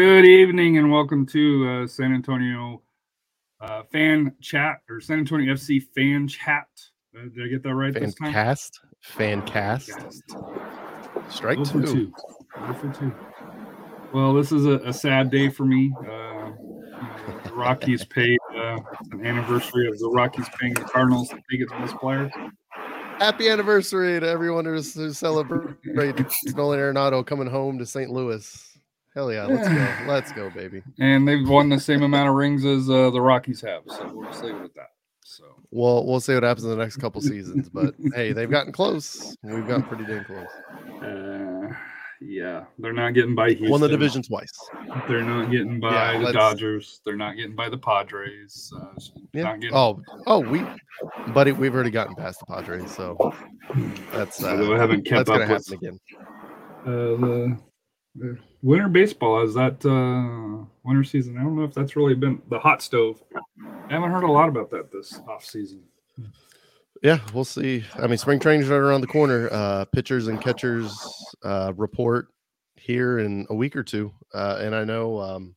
Good evening and welcome to uh, San Antonio uh, fan chat or San Antonio FC fan chat. Uh, did I get that right Fan this time? cast. Fan cast. Cast. Strike two. two. For two. Well, this is a, a sad day for me. Uh, you know, the Rockies paid uh, an anniversary of the Rockies paying the Cardinals to take its best player. Happy anniversary to everyone who's who celebrates Nolan Arenado coming home to St. Louis. Hell yeah, let's go. Let's go, baby. And they've won the same amount of rings as uh, the Rockies have. So we'll just leave it at that. So Well, we'll see what happens in the next couple seasons, but hey, they've gotten close. We've gotten pretty dang close. uh, yeah, they're not getting by Houston. Won the division twice. They're not getting by Yeah, the let's- Dodgers. They're not getting by the Padres. Uh, Yeah. not getting, Oh, oh, we, buddy, we've already gotten past the Padres, so that's uh, So haven't kept that's gonna up with- happen again. uh, the winter baseball is that uh, winter season. I don't know if that's really been the hot stove. I haven't heard a lot about that this off season. Yeah, we'll see. I mean, spring training's right around the corner. Uh, pitchers and catchers uh, report here in a week or two, uh, and I know um,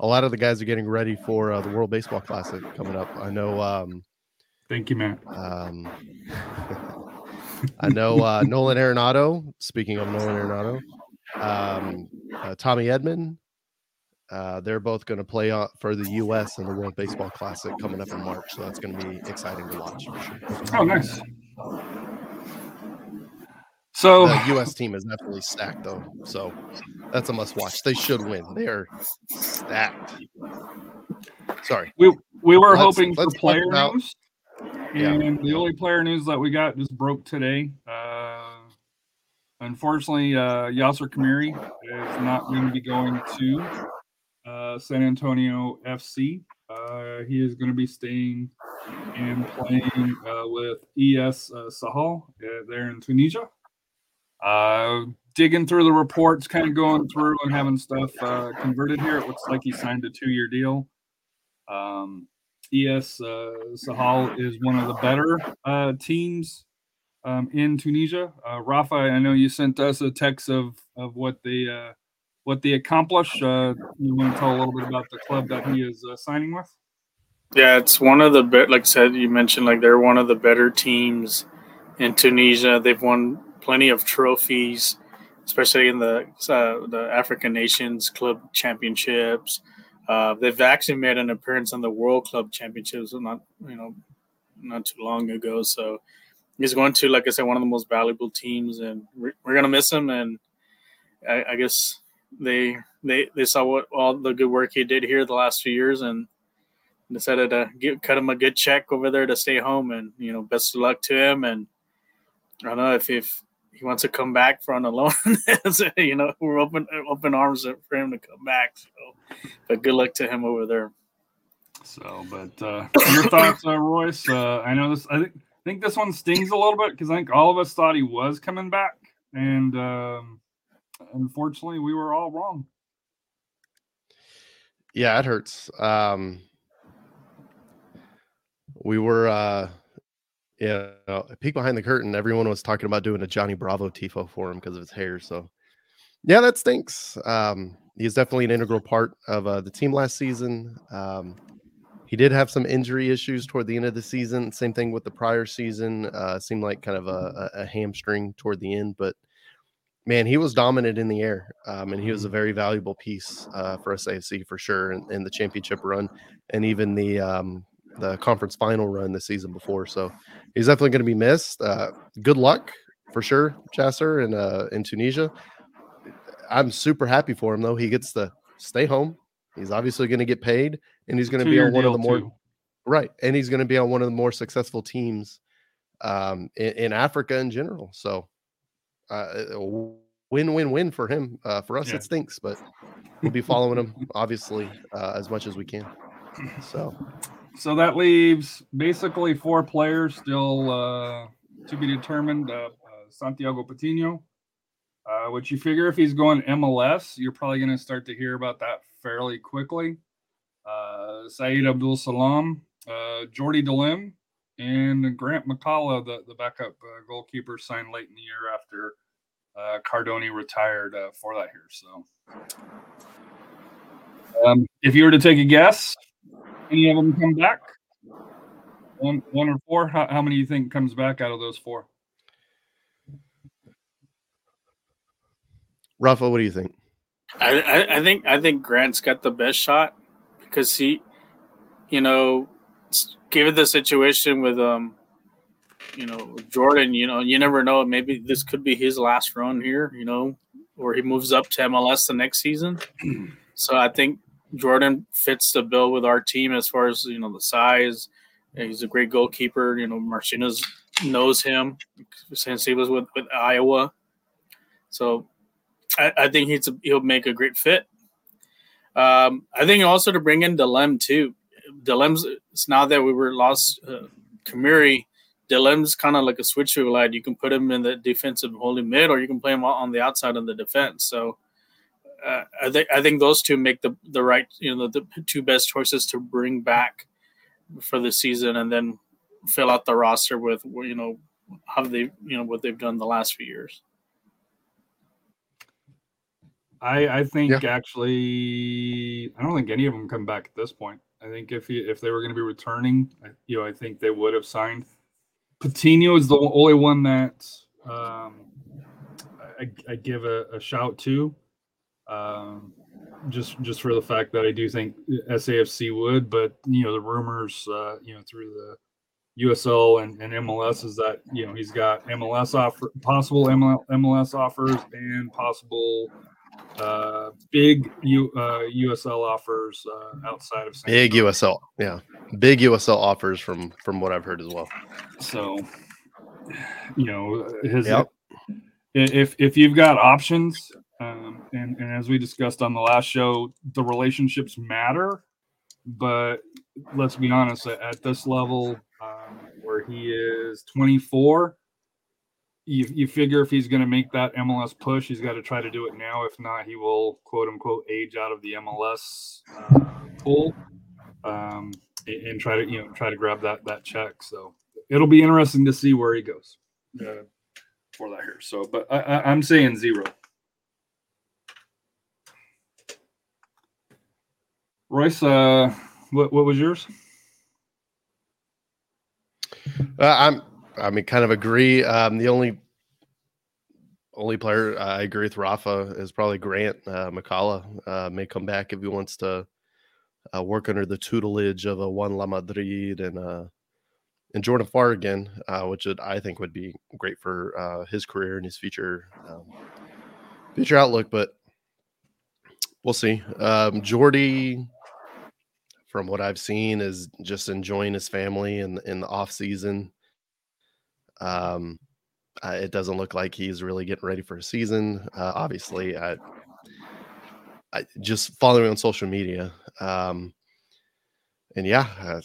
a lot of the guys are getting ready for uh, the World Baseball Classic coming up. I know. Um, Thank you, Matt. um, I know uh, Nolan Arenado. Speaking of Nolan Arenado, um, uh, Tommy Edman. Uh, they're both going to play uh, for the U.S. in the World Baseball Classic coming up in March, so that's going to be exciting to watch for sure. Oh, nice. So the U.S. team is definitely stacked, though. So that's a must-watch. They should win. They are stacked. Sorry. we we were Let's- hoping for let's talk player about- news, Yeah. and the only player news that we got just broke today. Uh, unfortunately, uh, Yasser Kamiri is not going to be going to uh, San Antonio FC. Uh, he is going to be staying and playing uh, with ES uh, Sahel uh, there in Tunisia. Uh, digging through the reports, kind of going through and having stuff converted here. It looks like he signed a two-year deal. Um, ES Sahel is one of the better teams um, in Tunisia. Uh, Rafa, I know you sent us a text of of what they uh, what they accomplished. Uh, you want to tell a little bit about the club that he is uh, signing with? Yeah, it's one of the be- like I said you mentioned like they're one of the better teams in Tunisia. They've won plenty of trophies, especially in the uh, the African Nations Club Championships. Uh, they've actually made an appearance on the World Club Championships not you know not too long ago. So he's going to like I said one of the most valuable teams, and we're, we're gonna miss him. And I, I guess they they they saw what all the good work he did here the last few years and decided to give, cut him a good check over there to stay home and you know best of luck to him and i don't know if, if he wants to come back for on a loan you know we're open open arms for him to come back so but good luck to him over there So, but uh, your thoughts, uh, Royce? Uh, I know this. I think think this one stings a little bit because I think all of us thought he was coming back, and um, unfortunately, we were all wrong. Yeah, it hurts. Um, we were, uh, yeah, a peek behind the curtain. Everyone was talking about doing a Johnny Bravo tifo for him because of his hair. So, yeah, that stinks. Um, he's definitely an integral part of uh, the team last season. Um, he did have some injury issues toward the end of the season. Same thing with the prior season. Uh, seemed like kind of a, a hamstring toward the end, but man, he was dominant in the air, um, and he was a very valuable piece uh, for SAFC for sure in, in the championship run and even the um, the conference final run the season before. So he's definitely going to be missed. Uh, good luck for sure, Yasser in uh, in Tunisia. I'm super happy for him though. He gets to stay home. He's obviously going to get paid, and he's going to be on one of the more too. right, and he's going to be on one of the more successful teams um, in, in Africa in general. So uh, win win win for him. Uh, for us, Yeah. it stinks, but we'll be following him obviously uh, as much as we can. So So that leaves basically four players still uh, to be determined. Uh, uh, Santiago Patino, uh, which you figure if he's going MLS, you're probably going to start to hear about that fairly quickly. Uh, Saeed Abdul Salam, uh, Jordy Delem, and Grant McCullough, the, the backup uh, goalkeeper, signed late in the year after uh, Cardoni retired uh, for that here. So Um, if you were to take a guess, any of them come back? One, one or four? How, how many do you think comes back out of those four? Rafa, what do you think? I, I, I think I think Grant's got the best shot because he, you know, given the situation with um, you know, Jordan, you know, you never know. Maybe this could be his last run here, you know, or he moves up to MLS the next season. so I think Jordan fits the bill with our team as far as you know the size. He's a great goalkeeper. You know, Martinez knows him since he was with, with Iowa. So I, I think he's a, he'll make a great fit. Um, I think also to bring in Delem too. Delem's it's now that we were lost uh, Kamiri. Delem's kind of like a switch lad. You can put him in the defensive holding mid, or you can play him on the outside of the defense. So uh, I think I think those two make the the right you know the, the two best choices to bring back for the season, and then fill out the roster with you know how they you know what they've done the last few years. I I think yeah. actually I don't think any of them come back at this point. I think if he, if they were going to be returning, you know, I think they would have signed. Patino is the only one that um, I, I, give a, a, shout to, um, just just for the fact that I do think SAFC would, but you know the rumors, uh, you know, through the USL and, and MLS is that you know he's got MLS offer, possible MLS offers and possible uh, big U, uh, USL offers uh, outside of San big USL, yeah, big USL offers from from what I've heard as well. So, you know, his yep. if if you've got options, um, and and as we discussed on the last show, the relationships matter, but let's be honest, at, at this level, um, where he is 24 you, you figure if he's going to make that MLS push, he's got to try to do it now. If not, he will quote unquote age out of the MLS uh, pool um, and, and, try to you know try to grab that that check. So it'll be interesting to see where he goes uh, for that here. So, but I, I, I'm saying zero. Royce, uh, what what was yours? Uh, I'm I mean, kind of agree. Um, the only only player uh, I agree with Rafa is probably Grant uh. Uh, may come back if he wants to uh, work under the tutelage of a Juan Lamadrid and uh, and Jordan Farr again, uh, which I think would be great for uh, his career and his future um, future outlook. But we'll see. Um, Jordy, from what I've seen, is just enjoying his family in in the off season. Um, uh, it doesn't look like he's really getting ready for a season. Uh, obviously, I, I just following on social media, um, and yeah,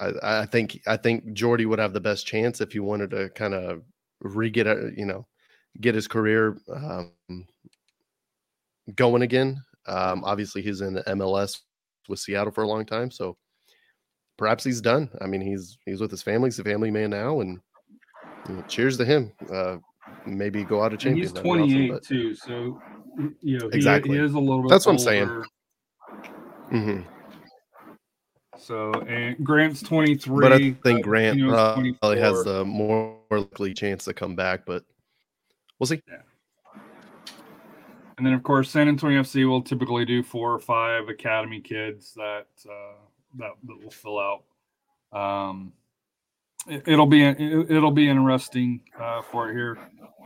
I, I think I think Jordy would have the best chance if he wanted to kind of re get a you know get his career um, going again. Um, obviously, he's in the MLS with Seattle for a long time, so perhaps he's done. I mean, he's he's with his family. He's a family man now, and cheers to him. Uh, maybe go out of champion. He's 28 awesome, too, so you know he, exactly. he is a little bit. That's what older. I'm saying. Mm-hmm. So and Grant's 23. But I think Grant uh, probably has the more likely chance to come back, but we'll see. Yeah. And then, of course, San Antonio FC will typically do four or five academy kids that uh, that, that will fill out. Um, it'll be it'll be interesting uh, for it here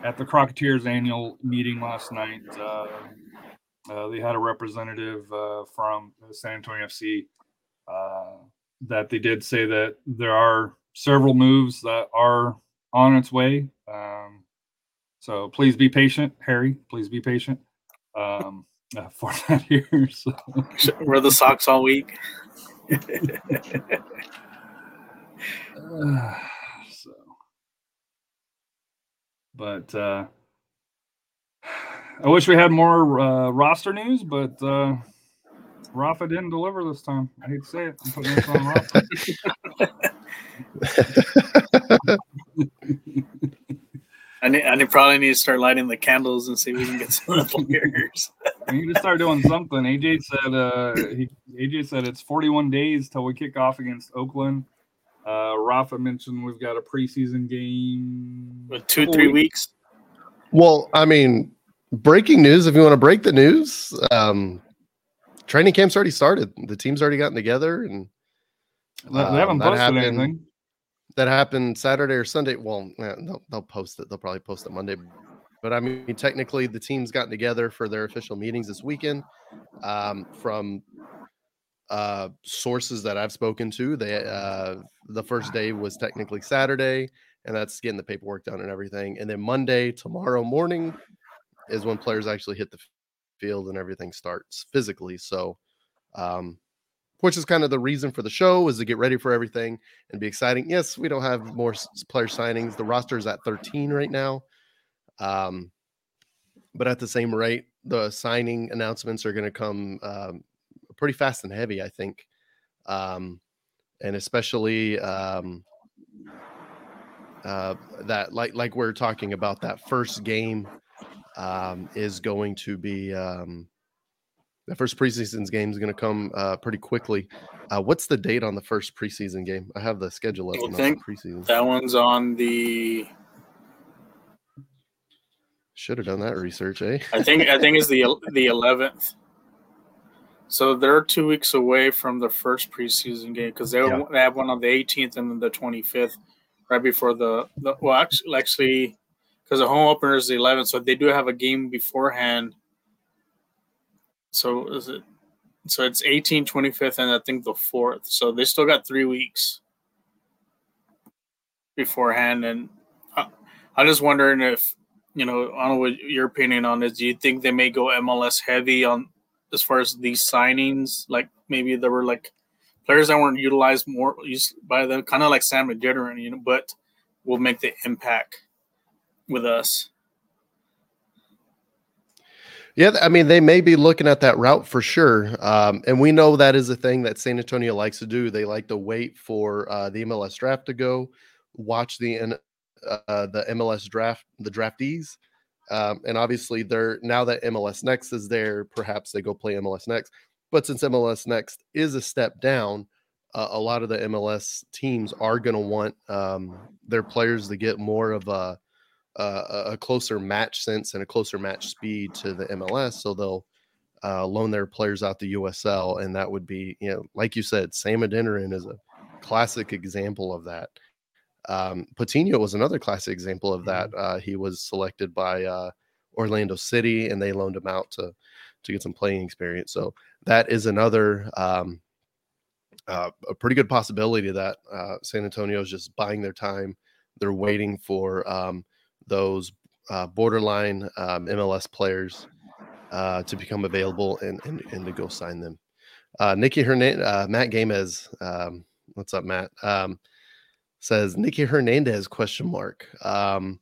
at the Crocketeers annual meeting last night. Uh, uh, they had a representative uh, from San Antonio FC uh, that they did say that there are several moves that are on its way. Um, so please be patient, Harry. Please be patient um, for that here. So. Wear the socks all week. so, but uh, I wish we had more uh, roster news, but uh, Rafa didn't deliver this time. I hate to say it. I'm putting this on Rafa. I need, I need, probably need to start lighting the candles and see if we can get some of the players. We need to start doing something. AJ said. Uh, he, AJ said it's 41 days till we kick off against Oakland. Uh, Rafa mentioned we've got a preseason game. With two, three weeks. Well, I mean, breaking news. If you want to break the news, um, training camp's already started. The team's already gotten together, and They haven't um, posted happened- anything. That happened Saturday or Sunday. Well, eh, they'll, they'll post it. They'll probably post it Monday. But I mean, technically, the team's gotten together for their official meetings this weekend. Um, from uh, sources that I've spoken to, they uh, the first day was technically Saturday, and that's getting the paperwork done and everything. And then Monday, tomorrow morning, is when players actually hit the field and everything starts physically. So, um, which is kind of the reason for the show is to get ready for everything and be exciting. Yes, we don't have more player signings. The roster is at 13 right now. Um, but at the same rate, the signing announcements are going to come um, pretty fast and heavy, I think. Um, and especially um, uh, that, like, like we're talking about, that first game um, is going to be um, the first preseason's game is going to come uh, pretty quickly. Uh, what's the date on the first preseason game? I have the schedule up. I the think preseason. That one's on the. Should have done that research, eh? I think I think it's the the eleventh. So they're two weeks away from the first preseason game because they, Yeah. they have one on the 18th and then the 25th, right before the, the well actually actually because the home opener is the 11th, so they do have a game beforehand. So is it? So it's 18, 25th, and I think the fourth. So they still got three weeks beforehand, and I, I'm just wondering if you know, I don't know what your opinion on this. Do you think they may go MLS heavy on as far as these signings? Like maybe there were like players that weren't utilized more used by them, kind of like Sam McGitterin, you know, but will make the impact with us. Yeah, I mean, they may be looking at that route for sure. Um, and we know that is a thing that San Antonio likes to do. They like to wait for uh, the MLS draft to go, watch the uh, the MLS draft, the draftees. Um, and obviously, they're now that MLS Next is there, perhaps they go play MLS Next. But since MLS Next is a step down, uh, a lot of the MLS teams are going to want um, their players to get more of a uh, a closer match sense and a closer match speed to the MLS. So they'll uh, loan their players out the USL, and that would be, you know, like you said, Sam Adeniran is a classic example of that. Um, Patino was another classic example of that. Uh, he was selected by uh, Orlando City, and they loaned him out to to get some playing experience. So that is another um, uh, a pretty good possibility that uh, San Antonio is just buying their time. They're waiting for um, those uh, borderline um, MLS players uh, to become available and, and, and to go sign them. Uh, Nicky Hernandez, uh, Matt Gamez, um, what's up, Matt? Um, says Nicky Hernandez question mark. Um,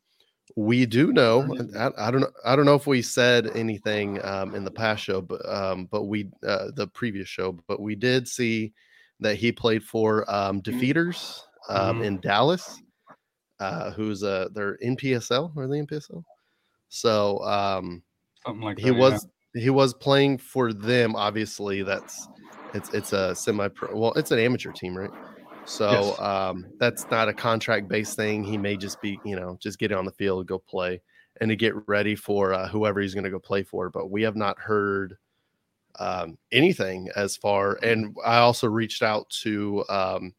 we do know. I, I don't know. I don't know if we said anything um, in the past show, but um, but we uh, the previous show, but we did see that he played for um, Defeaters um, Mhm. in Dallas uh, who's uh they're in PSL or they in PSL. So um Something like that. he yeah. was he was playing for them. Obviously, that's it's it's a semi pro well, it's an amateur team, right? So Yes. um that's not a contract based thing. He may just be, you know, just get on the field, go play, and to get ready for uh, whoever he's gonna go play for. But we have not heard um anything as far and I also reached out to um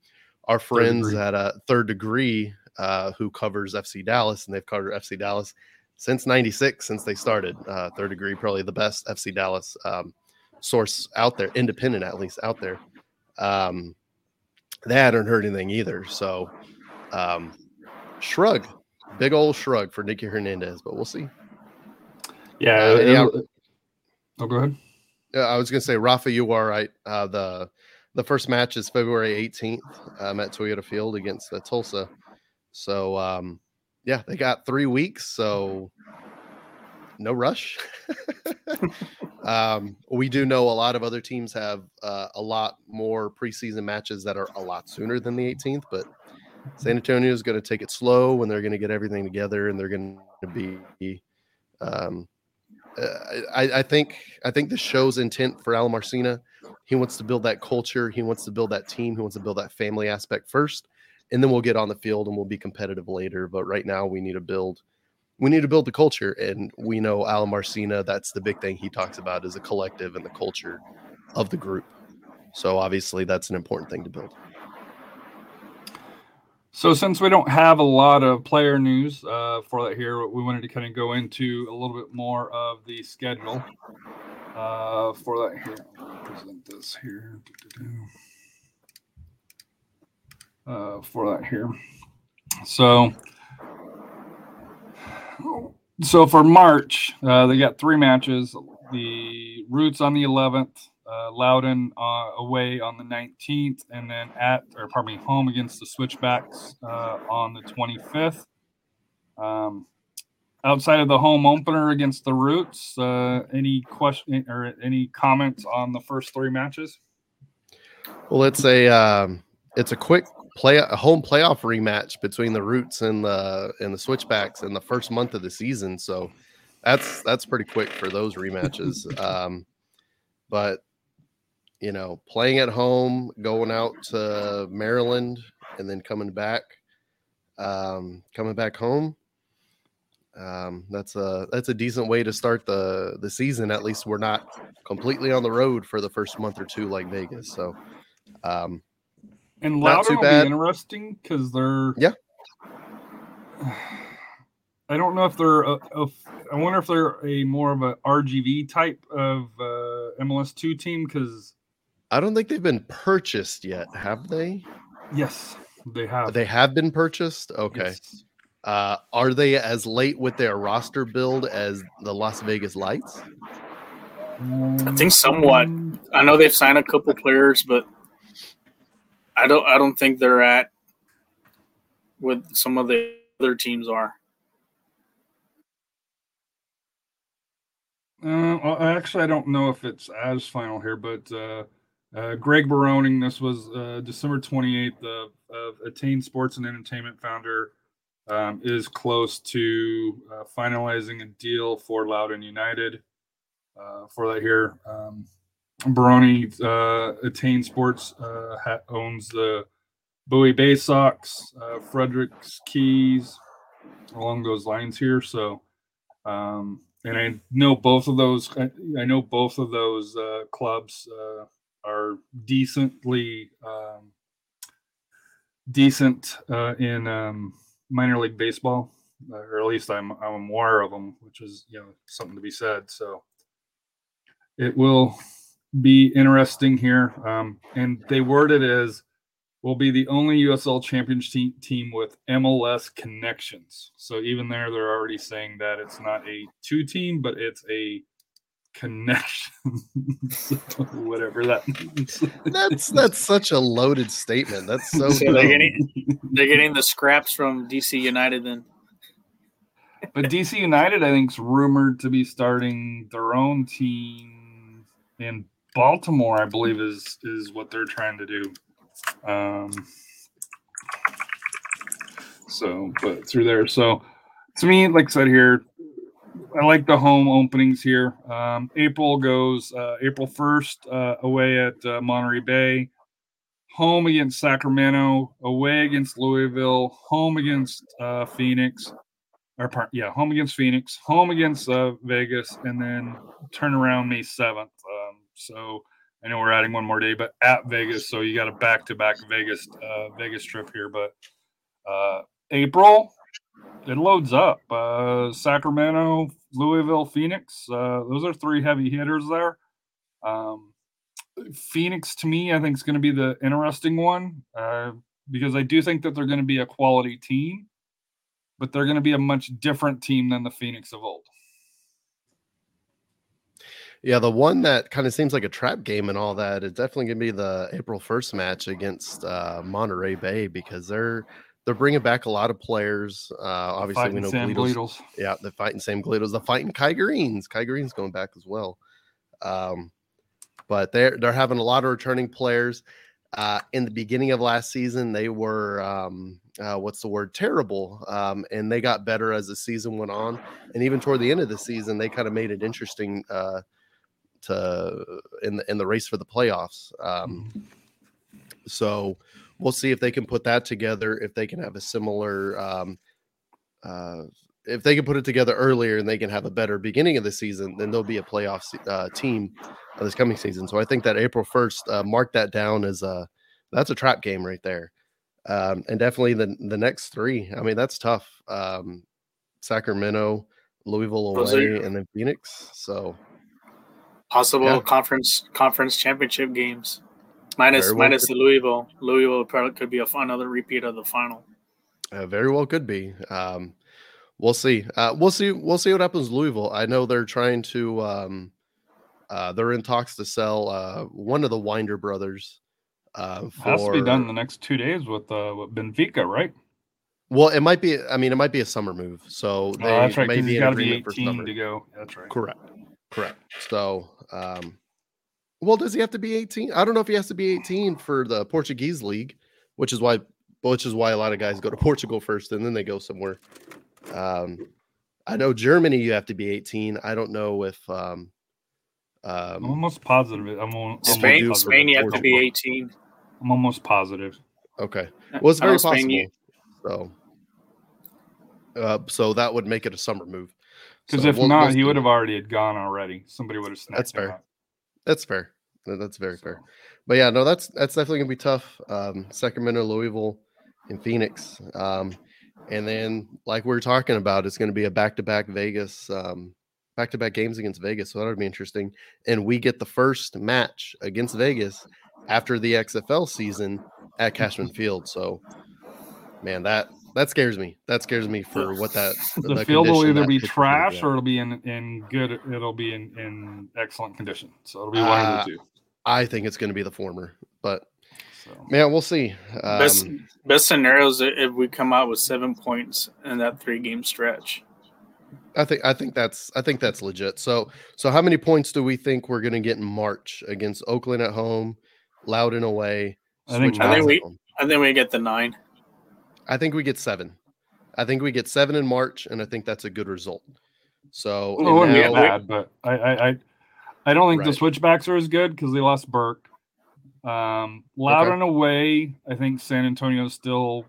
our friends at a third degree uh, who covers FC Dallas, and they've covered FC Dallas since '96, since they started. Uh, third degree, probably the best FC Dallas um, source out there, independent at least out there. Um, they hadn't heard anything either, so um, shrug, big old shrug for Nicky Hernandez, but we'll see. Yeah. Uh, yeah. Oh, go ahead. Yeah, I was gonna say, Rafa, you are right. Uh, the the first match is February 18th um, at Toyota Field against uh, Tulsa. So um, yeah, they got three weeks, so no rush. um, we do know a lot of other teams have uh, a lot more preseason matches that are a lot sooner than the 18th, but San Antonio is going to take it slow when they're going to get everything together and they're going to be um, uh, I, I think I think the show's intent for Alen Marcina, he wants to build that culture, he wants to build that team, he wants to build that family aspect first, and then we'll get on the field and we'll be competitive later. But right now, we need to build we need to build the culture, and we know Alen Marcina. That's the big thing he talks about is a collective and the culture of the group. So obviously, that's an important thing to build. So since we don't have a lot of player news uh, for that here, we wanted to kind of go into a little bit more of the schedule uh, for that here. Present this here. Uh, for that here. So, so for March, uh, they got three matches. The Roots on the 11th, uh, Loudoun uh, away on the 19th, and then at or pardon me, home against the Switchbacks uh, on the 25th. Um, outside of the home opener against the Roots, uh, any question or any comments on the first three matches? Well, it's a um, it's a quick play a home playoff rematch between the Roots and the and the Switchbacks in the first month of the season, so that's that's pretty quick for those rematches. um, but you know, playing at home, going out to Maryland, and then coming back, um, coming back home. Um, that's a that's a decent way to start the the season. At least we're not completely on the road for the first month or two like Vegas. So, um, and Not too will bad. be interesting because they're Yeah. I don't know if they're a, a, I wonder if they're a more of a RGV type of uh, MLS two team because I don't think they've been purchased yet, have they? yes they have They have been purchased. Okay. Yes. Uh, are they as late with their roster build as the Las Vegas Lights? I think somewhat. I know they've signed a couple players, but I don't. I don't think they're at what some of the other teams are. Uh, actually, I don't know if it's as final here, but uh, uh, Greg Baroning, this was uh, December 28th of, of Attain Sports and Entertainment founder, um, is close to uh, finalizing a deal for Loudoun United. Uh, for that here, um, Baroni uh, Attain Sports uh, ha- owns the Bowie Bay Sox, uh, Fredericks Keys, along those lines here. So, um, and I know both of those. I, I know both of those uh, clubs uh, are decently um, decent uh, in um, minor league baseball, or at least I'm I'm aware of them, which is you know something to be said. So it will be interesting here, um, and they word it as will be the only USL championship te- team with MLS connections. So even there, they're already saying that it's not a two team, but it's a connection. Whatever that means. That's that's such a loaded statement. That's so. So they're getting they're getting the scraps from DC United. Then but DC United, I think, is rumored to be starting their own team in Baltimore. I believe is is what they're trying to do. Um, so, but through there. So, to me, like I said here, I like the home openings here. Um, April goes uh, April first uh, away at uh, Monterey Bay, home against Sacramento, away against Louisville, home against uh, Phoenix, or yeah, home against Phoenix, home against uh, Vegas, and then turn around May seventh. So I know we're adding one more day, but at Vegas, so you got a back-to-back Vegas uh, Vegas trip here. But uh, April, it loads up. Uh, Sacramento, Louisville, Phoenix. Uh, those are three heavy hitters there. Um, Phoenix, to me, I think is going to be the interesting one uh, because I do think that they're going to be a quality team, but they're going to be a much different team than the Phoenix of old. Yeah, the one that kind of seems like a trap game and all that is definitely going to be the April first match against uh, Monterey Bay because they're they're bringing back a lot of players. Uh, obviously, we know Sam Gleadles, Gleadles. yeah, the fighting Sam Gleadles, the fighting Kai Greens. Kai Greens going back as well. Um, but they're they're having a lot of returning players. Uh, in the beginning of last season, they were um, uh, what's the word terrible um, and they got better as the season went on and even toward the end of the season they kind of made it interesting uh, to in the in the race for the playoffs um, Mm-hmm. so we'll see if they can put that together if they can have a similar um, uh, if they can put it together earlier and they can have a better beginning of the season then they'll be a playoff uh, team of this coming season so i think that april 1st uh, mark that down as a that's a trap game right there um, and definitely the the next three. I mean, that's tough. Um, Sacramento, Louisville away, and then Phoenix. So Possible Yeah. conference conference championship games. Minus well minus the Louisville. Louisville probably could be a, fun- another repeat of the final. uh, very well could be. Um, we'll see. Uh, we'll see. We'll see what happens. with Louisville. I know they're trying to. Um, uh, they're in talks to sell uh, one of the Wynder brothers. Uh, for, Has to be done in the next two days with uh with Benfica, right? Well, it might be. I mean, it might be a summer move. So Oh, that's right. may Because be he's in got to be agreement for 18 summer. to go. That's right. Correct. Correct. So, um, well, does he have to be 18? I don't know if he has to be 18 for the Portuguese league, which is why, which is why a lot of guys go to Portugal first and then they go somewhere. Um, I know Germany, you have to be 18. I don't know if, um, I'm um, almost positive. I'm, al- almost Spain do positive Spain you have to be 18. I'm almost positive. okay. Well, it's very know Spain, possible. you- So, uh, so that would make it a summer move. Because So if we'll- not, we'll he would have already had gone already. Somebody would have snapped That's fair. up. That's fair. That's very fair. But yeah, no, that's that's definitely gonna be tough. Um, Sacramento, Louisville, and Phoenix, um, and then like we are talking about, it's gonna be a back-to-back Vegas, um, back-to-back games against Vegas. So that'll be interesting. And we get the first match against Vegas after the XFL season at Cashman Field. So, man, that that scares me. That scares me for what that the field will either be pitch is gonna trash at. or it'll be in in good. It'll be in in excellent condition. So it'll be one Uh, of the two. I think it's gonna be the former, but So man, we'll see. best Um, best scenarios if we come out with seven points in that three game stretch. I think I think that's I think that's legit. So so how many points do we think we're gonna get in March against Oakland at home, Loudoun away? I think I think we- home? I think we get the nine. I think we get seven. I think we get seven in March, and I think that's a good result. So it and wouldn't be bad, but I I I, I don't think the switchbacks are as good because they lost Burke. Um, and away, I think San Antonio is still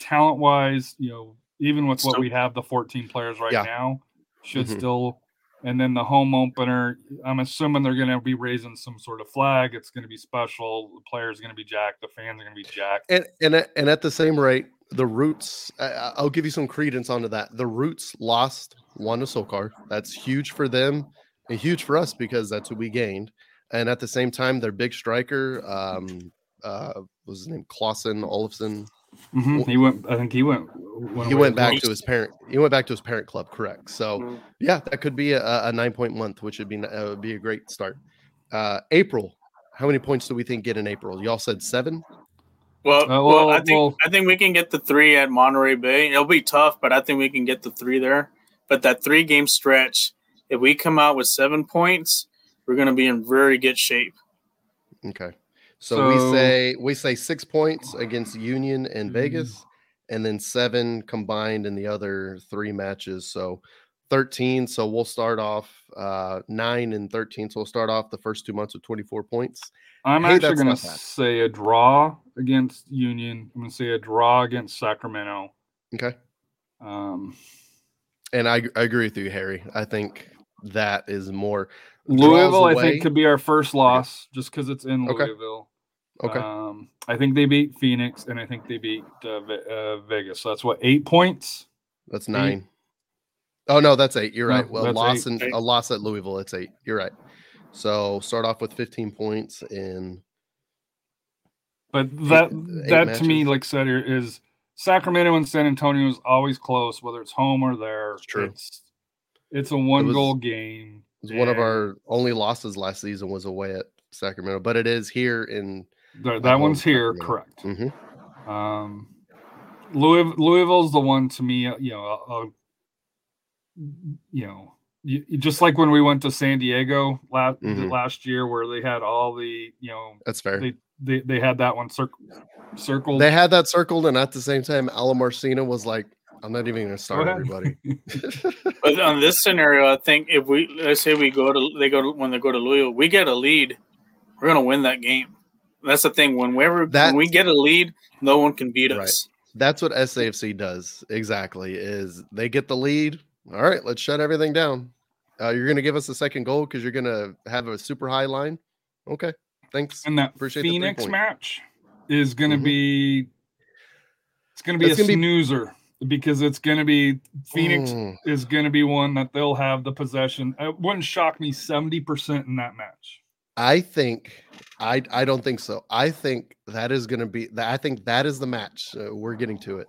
talent wise, you know, even with what we have, the 14 players right Yeah. now should Mhm. still. And then the home opener, I'm assuming they're going to be raising some sort of flag. It's going to be special. The players are going to be jacked. The fans are going to be jacked. and and at, and at the same rate, the Roots. I'll give you some credence onto that. The Roots lost one to Sokar. That's huge for them and huge for us because that's what we gained. And at the same time, their big striker, um, uh, was his name Clausen Olafson. Mhm. He went. I think he went. He went back to his parent. He went back to his parent club. Correct. So Mm. yeah, that could be a, a nine point month, which would be uh, would be a great start. Uh, April. How many points do we think get in April? Y'all said seven. Well, Uh, well, well, I think well- I think we can get the three at Monterey Bay. It'll be tough, but I think we can get the three there. But that three game stretch, if we come out with seven points, we're going to be in very good shape. Okay. So, we say we say six points against Union and Mm. Vegas, and then seven combined in the other three matches. So thirteen. So we'll start off uh, nine and thirteen. So we'll start off the first two months with twenty four points. I'm Hey, actually going to say a draw against Union. I'm going to say a draw against Sacramento. Okay. Um, And I, I agree with you, Harry. I think that is more Louisville, I think, could be our first loss just because it's in Okay. Louisville. Okay. Um, I think they beat Phoenix, and I think they beat uh, Ve- uh, Vegas. So that's what eight points. That's nine. Oh no, that's eight. You're No, right. Well, loss and a loss at Louisville. It's eight. You're right. So start off with 15 points in But that eight that to me, like I said, is Sacramento and San Antonio is always close, whether it's home or there. It's true. It's it's a one was- goal game. it was one of our only losses last season was away at Sacramento, but it is here in th- at that home one's here, Sacramento. correct? Mhm. Um, Louisville, Louisville's the one to me. uh, You know, uh, uh, you know, you, just like when we went to San Diego last Mhm. last year, where they had all the you know That's fair. they they, they had that one circ- circled. They had that circled, and at the same time, Alen Marcina was like, "I'm not even going to start ahead. everybody." But on this scenario, I think if we let's say we go to they go to when they go to Louisville, we get a lead, we're gonna win that game. That's the thing. Whenever That- when we get a lead, no one can beat Right. us. That's what SAFC does exactly. Is they get the lead. All right, let's shut everything down. Uh, you're going to give us a second goal because you're going to have a super high line. Okay, thanks. and that Appreciate the three Phoenix point. match is going to Mhm. be it's going to be It's a gonna be- snoozer because it's going to be Phoenix Mm, is going to be one that they'll have the possession. It wouldn't shock me seventy percent in that match. I think I I don't think so. I think that is going to be. I think that is the match. Uh, we're getting to it.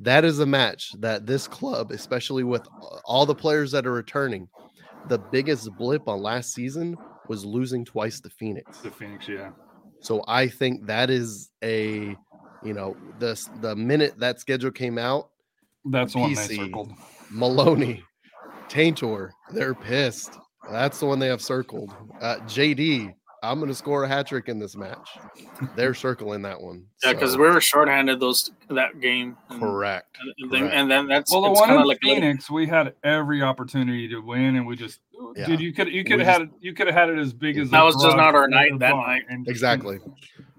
That is a match that this club, especially with all the players that are returning, the biggest blip on last season was losing twice to Phoenix. The Phoenix, yeah. So I think that is a, you know, the the minute that schedule came out, That's the one they circled. Maloney, Taintor, they're pissed. That's the one they have circled. Uh, JD, I'm going to score a hat trick in this match. They're circling that one. Yeah, because So, we were shorthanded those that game. And, correct. and, then, correct. and then that's Well, the one in of like a little- Phoenix, we had every opportunity to win, and we just Yeah. dude, you could you could have had you could have had it as big as That a was just not our night that night. and Exactly.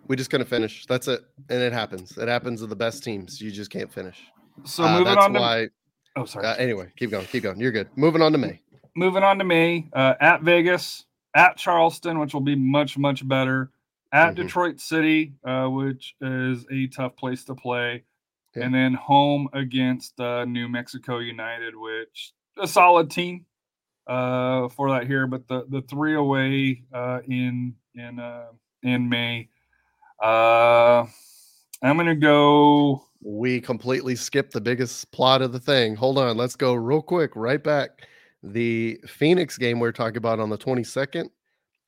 We just couldn't finish. That's it. And it happens. It happens to the best teams. You just can't finish. So Uh, moving that's on to why. oh sorry, Uh, anyway, keep going. Keep going. You're good. Moving on to May. Moving on to May uh, at Vegas, at Charleston, which will be much much better. At Mhm. Detroit City, uh, which is a tough place to play, Yeah. and then home against uh, New Mexico United, which a solid team uh, for that here. But the the three away uh, in in uh, in May. Uh, I'm gonna go. we completely skipped the biggest plot of the thing. Hold on, let's go real quick, right back. The Phoenix game we're talking about on the 22nd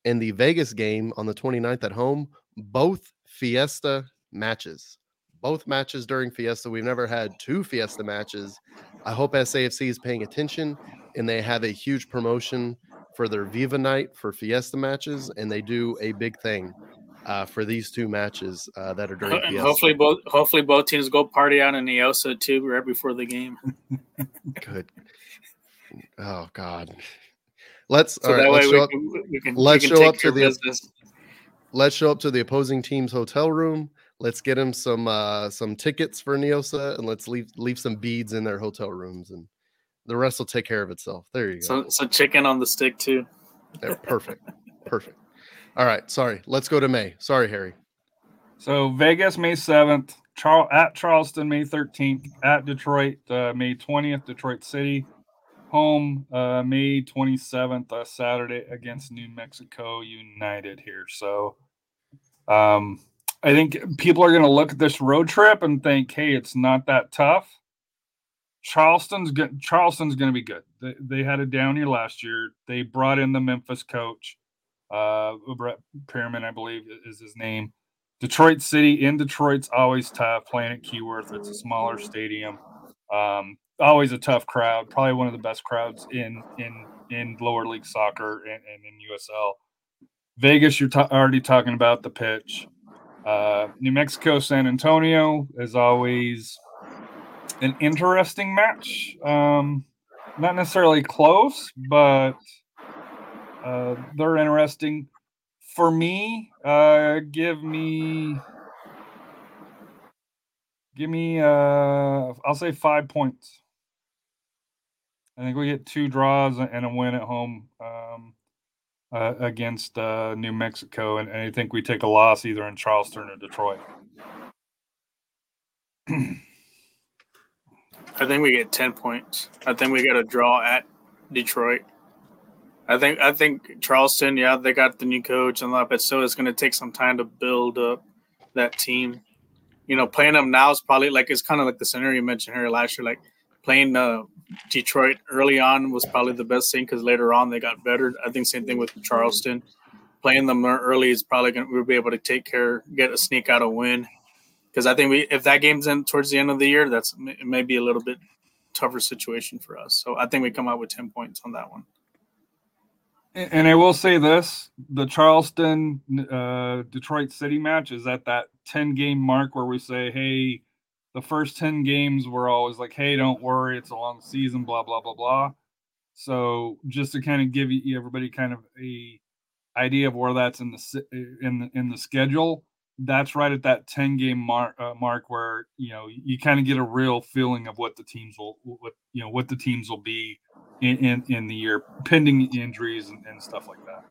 and the Vegas game on the 29th at home, both Fiesta matches. Both matches during Fiesta. We've never had two Fiesta matches. I hope SAFC is paying attention and they have a huge promotion for their Viva night for Fiesta matches, and they do a big thing uh, for these two matches uh, that are during and Fiesta. hopefully both hopefully both teams go party out in NIOSA too right before the game. Good. Oh God. Let's So all that right, way let's we show up. can, we can, let's can show up to care the- business. Let's show up to the opposing team's hotel room. Let's get them some uh some tickets for NIOSA and let's leave leave some beads in their hotel rooms and the rest will take care of itself. There you go. So, so chicken on the stick too. There, perfect. Perfect. All right. Sorry. Let's go to May. Sorry, Harry. So Vegas May seventh, Char- at Charleston May thirteenth, at Detroit uh, May twentieth, Detroit City, home uh, May twenty seventh, uh, Saturday against New Mexico United here. So, um, I think people are going to look at this road trip and think, "Hey, it's not that tough." Charleston's good. Charleston's going to be good. They, they had a down year last year. They brought in the Memphis coach, uh, Brett Pirmann, I believe is his name. Detroit City in Detroit's always tough playing at Keyworth. It's a smaller stadium. Um, always a tough crowd. Probably one of the best crowds in in in lower league soccer and, and in USL. Vegas, you're ta- already talking about the pitch. Uh, New Mexico, San Antonio is always an interesting match. Um, not necessarily close, but uh, they're interesting. For me, uh, give me, give me, uh, I'll say five points. I think we get two draws and a win at home um, uh, against uh, New Mexico, and, and I think we take a loss either in Charleston or Detroit. I think we get ten points. I think we get a draw at Detroit. I think I think Charleston, yeah, they got the new coach and that, but still it's gonna take some time to build up that team. You know, playing them now is probably like it's kind of like the scenario you mentioned here last year. Like playing uh, Detroit early on was probably the best thing because later on they got better. I think same thing with Charleston. Playing them early is probably gonna we'll be able to take care, get a sneak out a win. Because I think we if that game's in towards the end of the year, that's it may be a little bit tougher situation for us. So I think we come out with ten points on that one. And and I will say this: the Charleston uh, Detroit City match is at that ten game mark where we say, "Hey, the first ten games we're always like, hey, don't worry, it's a long season, blah blah blah blah." So just to kind of give you everybody kind of a idea of where that's in the in the, in the schedule, that's right at that ten game mark uh, mark where you know you kind of get a real feeling of what the teams will what you know what the teams will be in in, in the year pending injuries and, and stuff like that.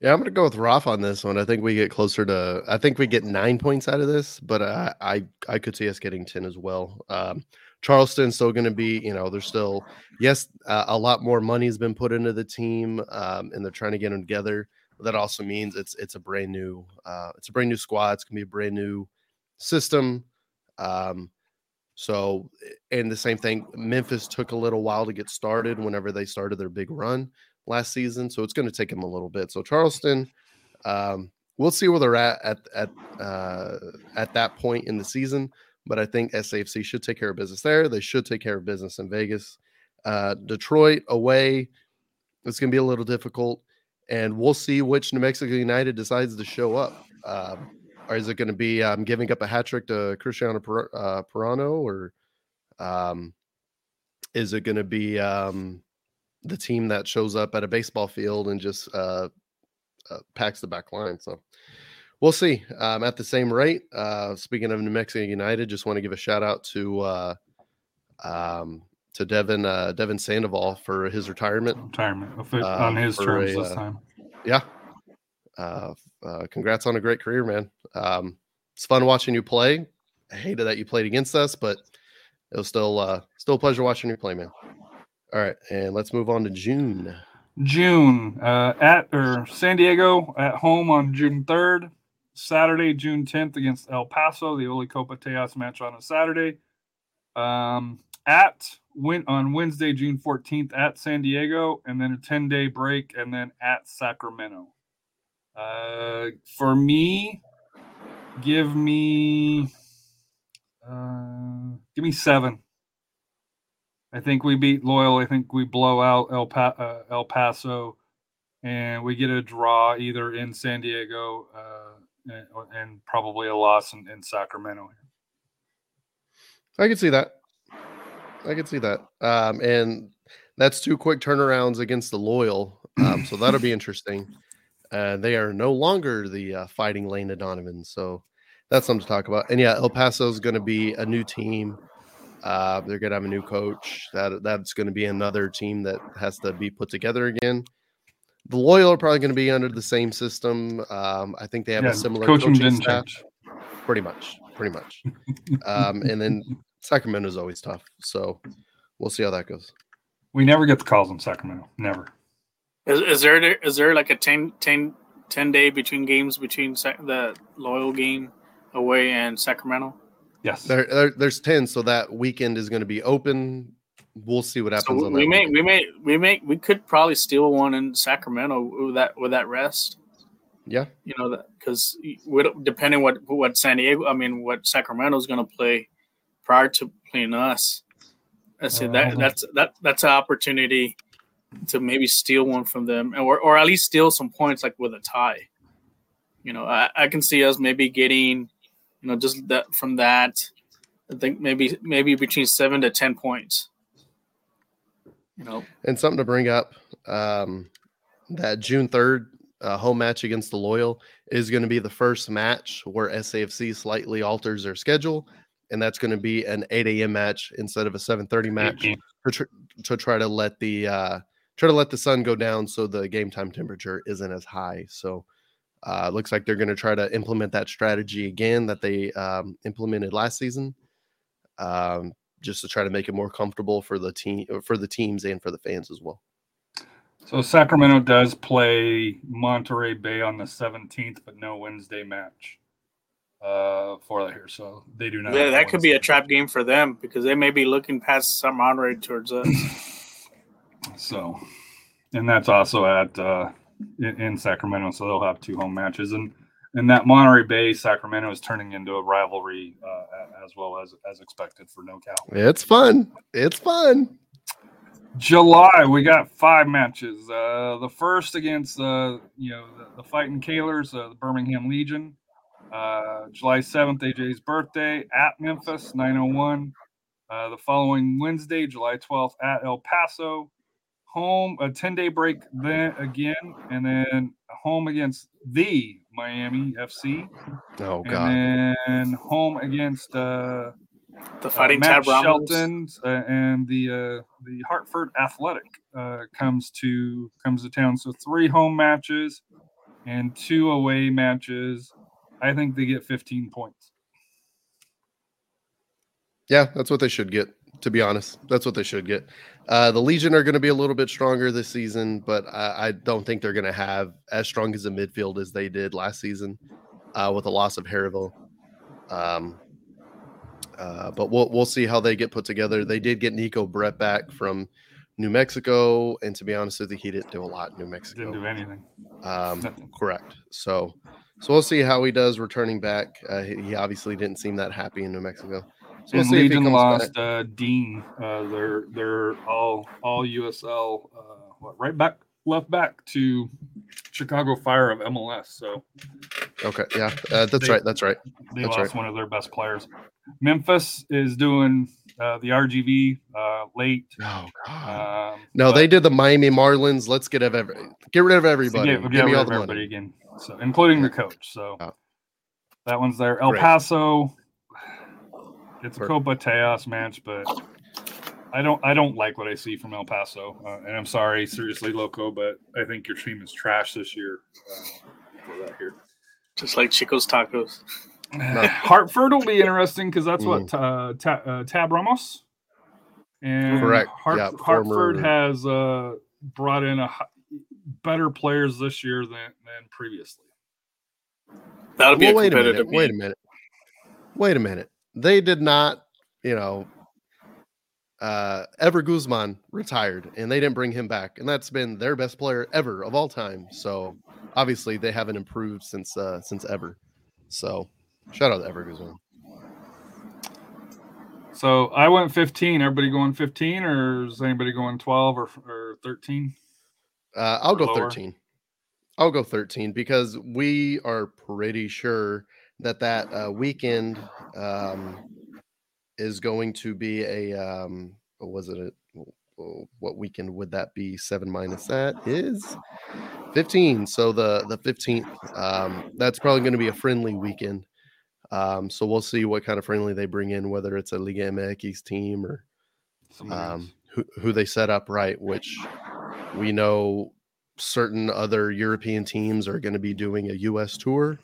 Yeah, I'm gonna go with Roth on this one. I think we get closer to. I think we get nine points out of this, but I I, I could see us getting ten as well. Um, Charleston's still going to be, you know, there's still yes, uh, a lot more money has been put into the team, um, and they're trying to get them together. But that also means it's it's a brand new, uh, it's a brand new squad. It's gonna be a brand new system. Um, so, and the same thing, Memphis took a little while to get started whenever they started their big run last season. So it's going to take them a little bit. So Charleston, um, we'll see where they're at at at uh, at that point in the season. But I think SAFC should take care of business there. They should take care of business in Vegas. Uh, Detroit away, it's going to be a little difficult, and we'll see which New Mexico United decides to show up. Um, or is it going to be um, giving up a hat trick to Cristiano per- uh, Pirano, or um, is it going to be um, the team that shows up at a baseball field and just uh, uh, packs the back line? So we'll see. Um, at the same rate, uh, speaking of New Mexico United, just want to give a shout out to uh, um, to Devin uh, Devin Sandoval for his retirement. Retirement on Um, his terms a, this uh, time. Yeah. Uh, uh, congrats on a great career, man. Um, it's fun watching you play. I hated that you played against us, but it was still uh, still a pleasure watching you play, man. All right, and let's move on to June. June uh, at or San Diego at home on June third. Saturday, June tenth against El Paso, the Oli Copa Tejas match on a Saturday. Um, at win on Wednesday, June fourteenth at San Diego, and then a ten day break, and then at Sacramento. Uh, for me, give me uh, give me seven. I think we beat Loyal. I think we blow out El, pa- uh, El Paso, and we get a draw either in San Diego uh, and, and probably a loss in, in Sacramento. I can see that. I can see that. Um, and that's two quick turnarounds against the loyal. Um, so that'll be interesting. Uh, they are no longer the uh, fighting Landon Donovan. So that's something to talk about. And yeah, El Paso is going to be a new team. Uh, they're going to have a new coach. That that's going to be another team that has to be put together again. The loyal are probably going to be under the same system. Um, I think they have Yeah, a similar coaching coaching, didn't staff change. pretty much pretty much um and then sacramento is always tough so we'll see how that goes We never get the calls in Sacramento. Never. Is, is there is there like a 10, 10, 10 day between games between Sac- the Loyal game away and Sacramento? Yes. there, there there's 10 so that weekend is going to be open we'll see what happens So on we may weekend. we may we may we could probably steal one in Sacramento with that with that rest. yeah You know that because depending what what San Diego, I mean what Sacramento is going to play prior to playing us. I said Uh, that that's that that's an opportunity to maybe steal one from them, or or at least steal some points like with a tie. You know, I, I can see us maybe getting, you know, just that from that. I think maybe maybe between seven to ten points. You know, and something to bring up um that june 3rd uh, home match against the loyal is going to be the first match where safc slightly alters their schedule and that's going to be an 8 a.m match instead of a 7.30 match to, tr- to try to let the uh, try to let the sun go down so the game time temperature isn't as high. So uh, it looks like they're going to try to implement that strategy again that they um, implemented last season, um, just to try to make it more comfortable for the team for the teams and for the fans as well. So Sacramento does play Monterey Bay on the 17th, but no Wednesday match uh, for that here. So they do not. that, that could be a trap game for them because they may be looking past some Monterey towards us. So, and that's also at uh, in, in Sacramento. So they'll have two home matches, and and that Monterey Bay Sacramento is turning into a rivalry uh, as well as as expected for NoCal. It's fun. It's fun. July, we got five matches. Uh, the first against uh, you know the, the fighting Kalers, uh, the Birmingham Legion. Uh, July 7th, AJ's birthday at Memphis, 901. Uh, the following Wednesday, July 12th, at El Paso. Home, a 10 day break then again, and then home against the Miami FC. Oh, God. And then home against uh, The fighting uh, Matt Tab Ramos. Shelton uh, and the uh, the Hartford Athletic uh, comes to comes to town. So three home matches and two away matches. I think they get 15 points. Yeah, that's what they should get. To be honest, that's what they should get. Uh, the Legion are going to be a little bit stronger this season, but I, I don't think they're going to have as strong as a midfield as they did last season uh, with the loss of Harriville. Um, uh, but we'll we'll see how they get put together. They did get Neco Brett back from New Mexico, and to be honest with you, he didn't do a lot in New Mexico. Didn't do anything. Um, correct. So, so we'll see how he does returning back. Uh, he, he obviously didn't seem that happy in New Mexico. So we'll and see if he Legion lost uh, Dean. Uh, they're they're all all USL. Uh, what, right back left back to Chicago Fire of MLS. So Okay, yeah, uh, that's They- right. That's right. they That's lost one of their best players. Memphis is doing uh, the RGV uh, late. Oh God. Um, no, they did the Miami Marlins. Let's get of every, get rid of everybody. Get, Give get me all the money. again. So including the coach. So Oh. that one's there. El Great. Paso. It's a Copa Tejas match, but I don't I don't like what I see from El Paso. Uh, and I'm sorry, seriously, Loco, but I think your team is trash this year. Uh, that here. Just like Chico's Tacos. Hartford will be interesting because that's Mm. what uh, Ta- uh, Tab Ramos and Correct. Hart- Yeah, Hartford former- has uh, brought in a better players this year than than previously. That'll be Well, a wait a competitive minute. Wait a minute. Wait a minute. They did not, you know, uh Ever Guzman retired and they didn't bring him back. And that's been their best player ever of all time. So obviously they haven't improved since uh since ever. So shout out to Ever Guzman. So I went 15. Everybody going 15, or is anybody going 12 or, or 13? Uh I'll Or go lower? 13. I'll go 13 because we are pretty sure that that uh, weekend um, is going to be a um, what was it? A, what weekend would that be? Seven minus that is 15. So the the 15th. Um, that's probably going to be a friendly weekend. Um, so we'll see what kind of friendly they bring in, whether it's a Liga MX team or um, who, who they set up right, which we know certain other European teams are going to be doing a U.S. tour.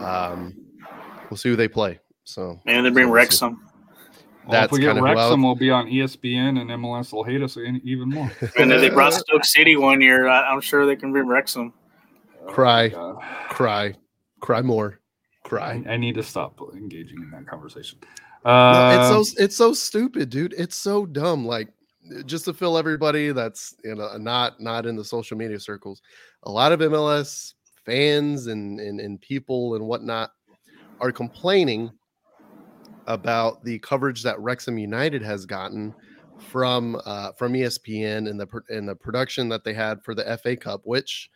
Um, we'll see who they play. So and they bring so we'll see. Wrexham. Well, if we get kinda Wrexham, I'll- we'll be on ESPN, and MLS will hate us even more. And if they brought Stoke City one year, I, I'm sure they can bring Wrexham. Cry. Oh, cry, cry more, cry. I, I need to stop engaging in that conversation. No, Uh, it's so it's so stupid, dude. It's so dumb. Like just to fill everybody that's you know not not in the social media circles, a lot of MLS fans and and, and people and whatnot are complaining about the coverage that Wrexham United has gotten from uh, from ESPN and the and the production that they had for the FA Cup. Which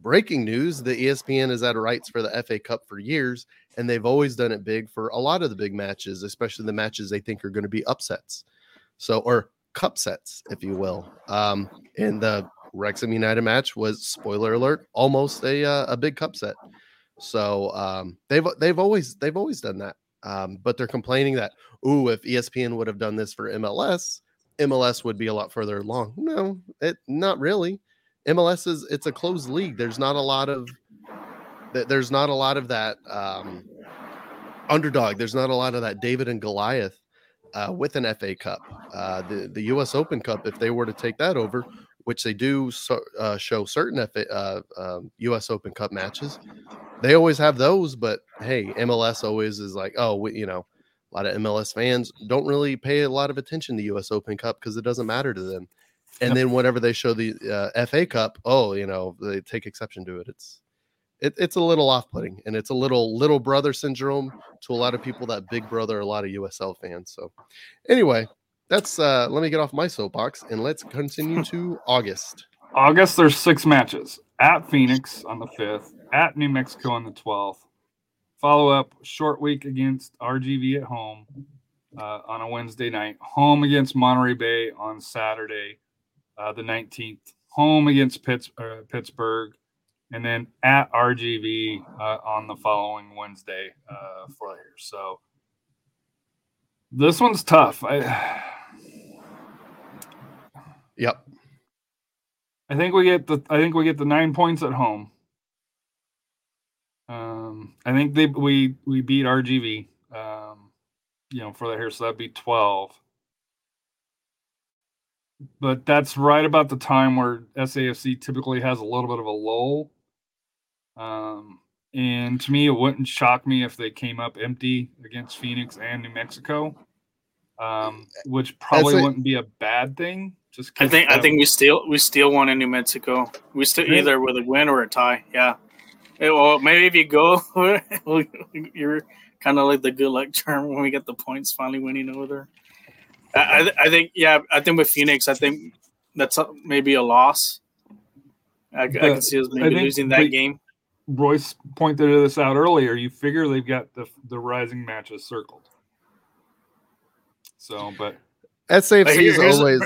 breaking news: the ESPN has had rights for the FA Cup for years, and they've always done it big for a lot of the big matches, especially the matches they think are going to be upsets. So or cup sets, if you will. Um, and the Wrexham United match was spoiler alert, almost a uh, a big cup set. So um, they've they've always they've always done that. Um, but they're complaining that ooh, if ESPN would have done this for MLS, MLS would be a lot further along. No, it not really. MLS is it's a closed league. There's not a lot of there's not a lot of that um, underdog. There's not a lot of that David and Goliath uh, with an FA Cup. Uh, the the U.S. Open Cup, if they were to take that over, which they do so, uh, show certain FA, uh, um, U.S. Open Cup matches, they always have those. But hey, MLS always is like, oh, we, you know, a lot of MLS fans don't really pay a lot of attention to U.S. Open Cup because it doesn't matter to them. And Yep. then whenever they show the uh, FA Cup, oh, you know, they take exception to it. It's it, it's a little off-putting, and it's a little little brother syndrome to a lot of people that Big Brother, a lot of USL fans. So, anyway, that's uh let me get off my soapbox and let's continue to August. August, there's six matches at Phoenix on the 5th, at New Mexico on the 12th. Follow up short week against RGV at home uh, on a Wednesday night. Home against Monterey Bay on Saturday, uh, the 19th. Home against Pitts, uh, Pittsburgh. And then at RGV uh, on the following Wednesday uh, for here. So this one's tough. I, Yep. I think we get the I think we get the nine points at home. Um, I think they we we beat RGV. Um, you know, for the here, so that'd be twelve. But that's right about the time where SAFC typically has a little bit of a lull. Um, and to me, it wouldn't shock me if they came up empty against Phoenix and New Mexico, um, which probably a- wouldn't be a bad thing. Just I 'cause think I think we still we still won in New Mexico. We still Really? either with a win or a tie. Yeah. Eh, well, maybe if you go, you're kind of like the good luck charm when we get the points finally winning over there. I, I, I think yeah. I think with Phoenix, I think that's a, maybe a loss. I, I can see us maybe think losing that we- game. Royce pointed this out earlier. You figure they've got the the rising matches circled. So, but SAFC here- is here's a- always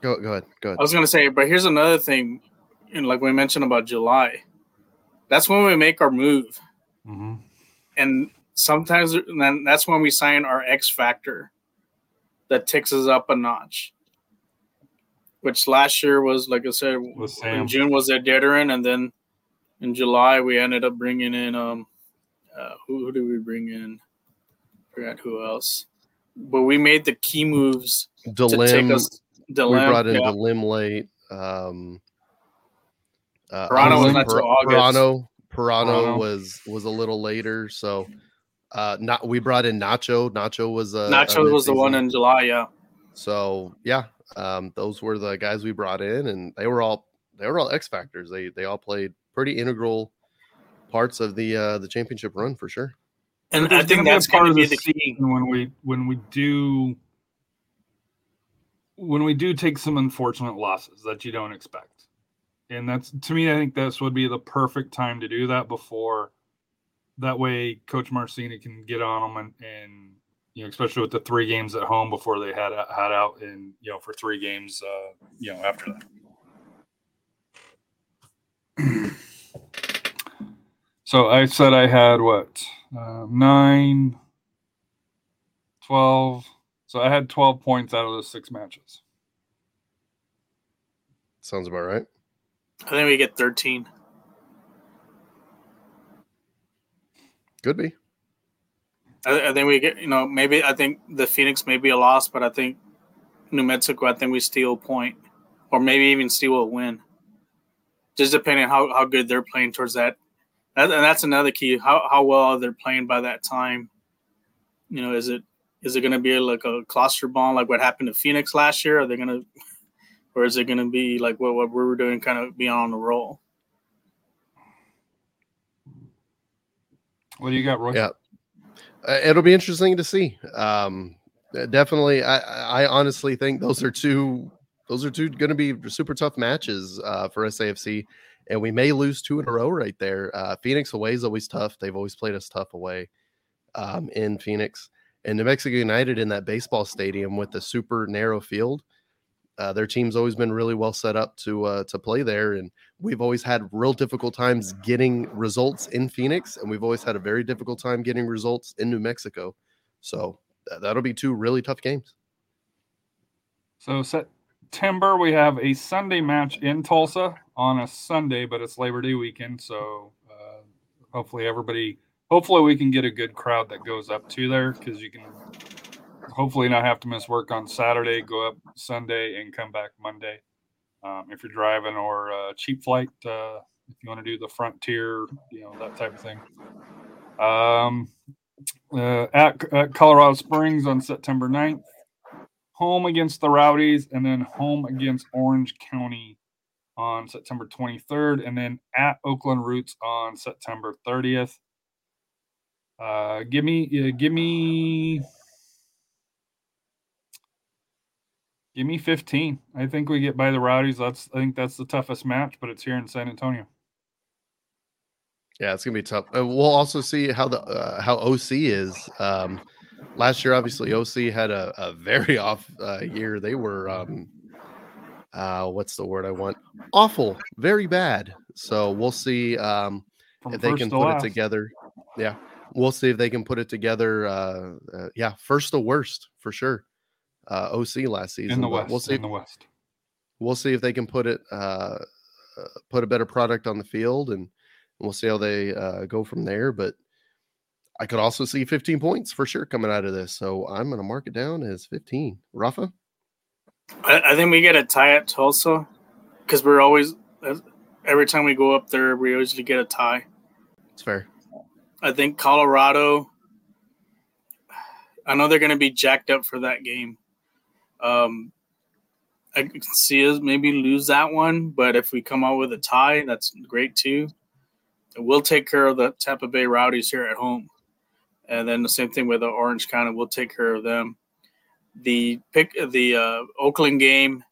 go go ahead. Go ahead. I was gonna say, but here's another thing, you know, like we mentioned about July. That's when we make our move. Mm-hmm. and sometimes and then that's when we sign our X factor that ticks us up a notch. Which last year was, like I said, With Sam. in June was Adeniran, and then in July we ended up bringing in um, uh, who, who did we bring in? Forgot who else, but we made the key moves to take Delem, we brought in yeah. Delem late. Um, uh, Pirano was not Pir- Pirano, Pirano was was a little later. So, uh, not we brought in Nacho. Nacho was a a Nacho was the one in July, yeah. So yeah, um, those were the guys we brought in, and they were all they were all X factors. They they all played pretty integral parts of the uh, the championship run for sure. And I think gonna be a that's going of be the key. season when we when we do when we do take some unfortunate losses that you don't expect. And that's to me, I think this would be the perfect time to do that before that way Coach Marcina can get on them and, and you know, especially with the three games at home before they had had out and you know for three games uh, you know after that. so I said I had what uh, nine, 12. So I had 12 points out of those six matches. Sounds about right. I think we get 13. Could be. I, I think we get, you know, maybe I think the Phoenix may be a loss, but I think New Mexico, I think we steal a point or maybe even steal a win. Just depending on how, how good they're playing towards that. That. And that's another key. How, how well are they're playing by that time. You know, is it is it going to be like a cluster bomb like what happened to Phoenix last year? Are they going to, or is it going to be like what, what we were doing, kind of being on the roll? What do you got, Roy? Yeah. Uh, it'll be interesting to see. Um, definitely, I, I honestly think those are two those are two going to be super tough matches uh, for SAFC, and we may lose two in a row right there. Uh, Phoenix away is always tough; they've always played us tough away um, in Phoenix, and New Mexico United in that baseball stadium with the super narrow field. Uh, their team's always been really well set up to uh, to play there, and we've always had real difficult times getting results in Phoenix, and we've always had a very difficult time getting results in New Mexico. So th- that'll be two really tough games. So September we have a Sunday match in Tulsa on a Sunday, but it's Labor Day weekend, so uh, hopefully everybody, hopefully we can get a good crowd that goes up to there because you can hopefully not have to miss work on Saturday, go up Sunday, and come back Monday. Um, if you're driving or uh, cheap flight, uh, if you want to do the frontier, you know that type of thing. Um, uh, at, at Colorado Springs on September 9th home against the Rowdies, and then home against Orange County on September 23rd, and then at Oakland Roots on September 30th. Uh, give me, uh, give me. Give me 15. I think we get by the Rowdies. That's I think that's the toughest match, but it's here in San Antonio. Yeah, it's gonna be tough. Uh, we'll also see how the uh, how OC is. Um, last year, obviously, OC had a, a very off uh, year. They were um, uh, what's the word I want? Awful, very bad. So we'll see um, if they can put last. it together. Yeah, we'll see if they can put it together. Uh, uh, yeah, first to worst for sure. Uh, OC last season. in the West. We'll see. in the West. we'll see if they can put it uh, uh, put a better product on the field and we'll see how they uh, go from there but i could also see 15 points for sure coming out of this so i'm going to mark it down as 15 rafa I, I think we get a tie at Tulsa because we're always every time we go up there, we usually get a tie. it's fair I think Colorado. I know they're going to be jacked up for that game. Um, I can see us maybe lose that one, but if we come out with a tie, that's great too. And we'll take care of the Tampa Bay Rowdies here at home, and then the same thing with the Orange County. We'll take care of them. The pick the uh, Oakland game.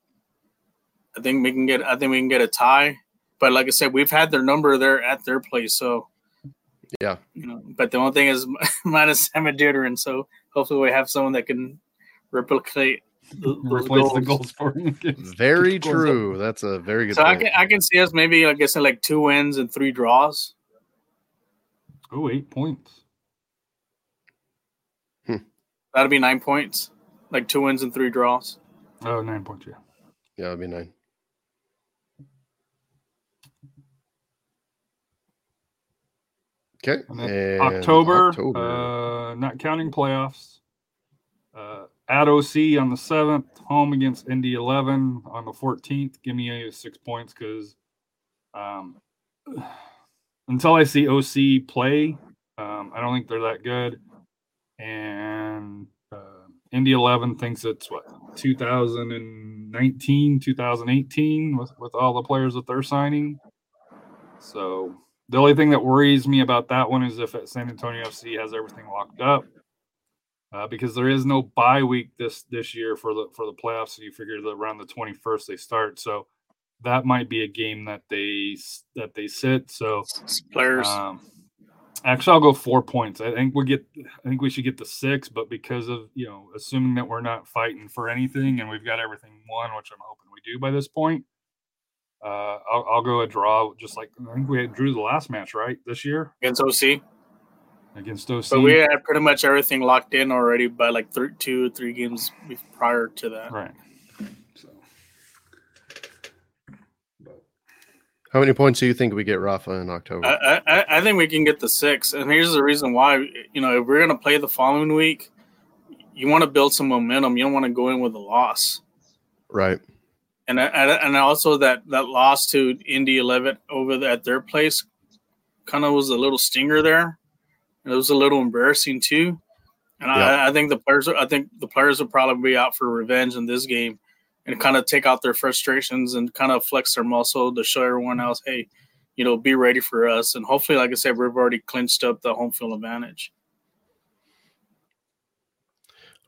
I think we can get. I think we can get a tie. But like I said, we've had their number there at their place, so yeah you know. But the only thing is minus Sam Adeniran, so hopefully we have someone that can replicate th- those Replace the goals. goals for him. very true that's a very good So I can I can see us maybe like I said like two wins and three draws. Oh, eight points. That'll be nine points, like two wins and three draws. Oh, nine points. Yeah. yeah it'd be nine okay And and October, October. Uh, not counting playoffs. Uh, at OC on the seventh, home against Indy eleven on the fourteenth. Give me a six points because um, until I see OC play, um, I don't think they're that good. And uh, Indy eleven thinks it's what 2019, 2018 with with all the players that they're signing. So the only thing that worries me about that one is if San Antonio FC has everything locked up, uh, because there is no bye week this this year for the for the playoffs. So you figure that around the twenty first they start. So that might be a game that they that they sit. So Players. um, actually, I'll go four points. I think we get. I think we should get the six, but because of you know, assuming that we're not fighting for anything and we've got everything won, which I'm hoping we do by this point, uh, I'll, I'll go a draw. Just like I think we had drew the last match right this year against OC. against OC. But we had pretty much everything locked in already by like three, two, three games prior to that. right. So. But how many points do you think we get rafa in october I, I, I think we can get the six, and here's the reason why. You know, if we're gonna play the following week, you want to build some momentum. You don't want to go in with a loss, right and and and also that that loss to Indy Eleven over the, at their place kind of was a little stinger there. It was a little embarrassing too, and. I, I think the players I think the players will probably be out for revenge in this game, and kind of take out their frustrations and kind of flex their muscle to show everyone else, hey, you know, be ready for us. And hopefully, like I said, we've already clinched up the home field advantage.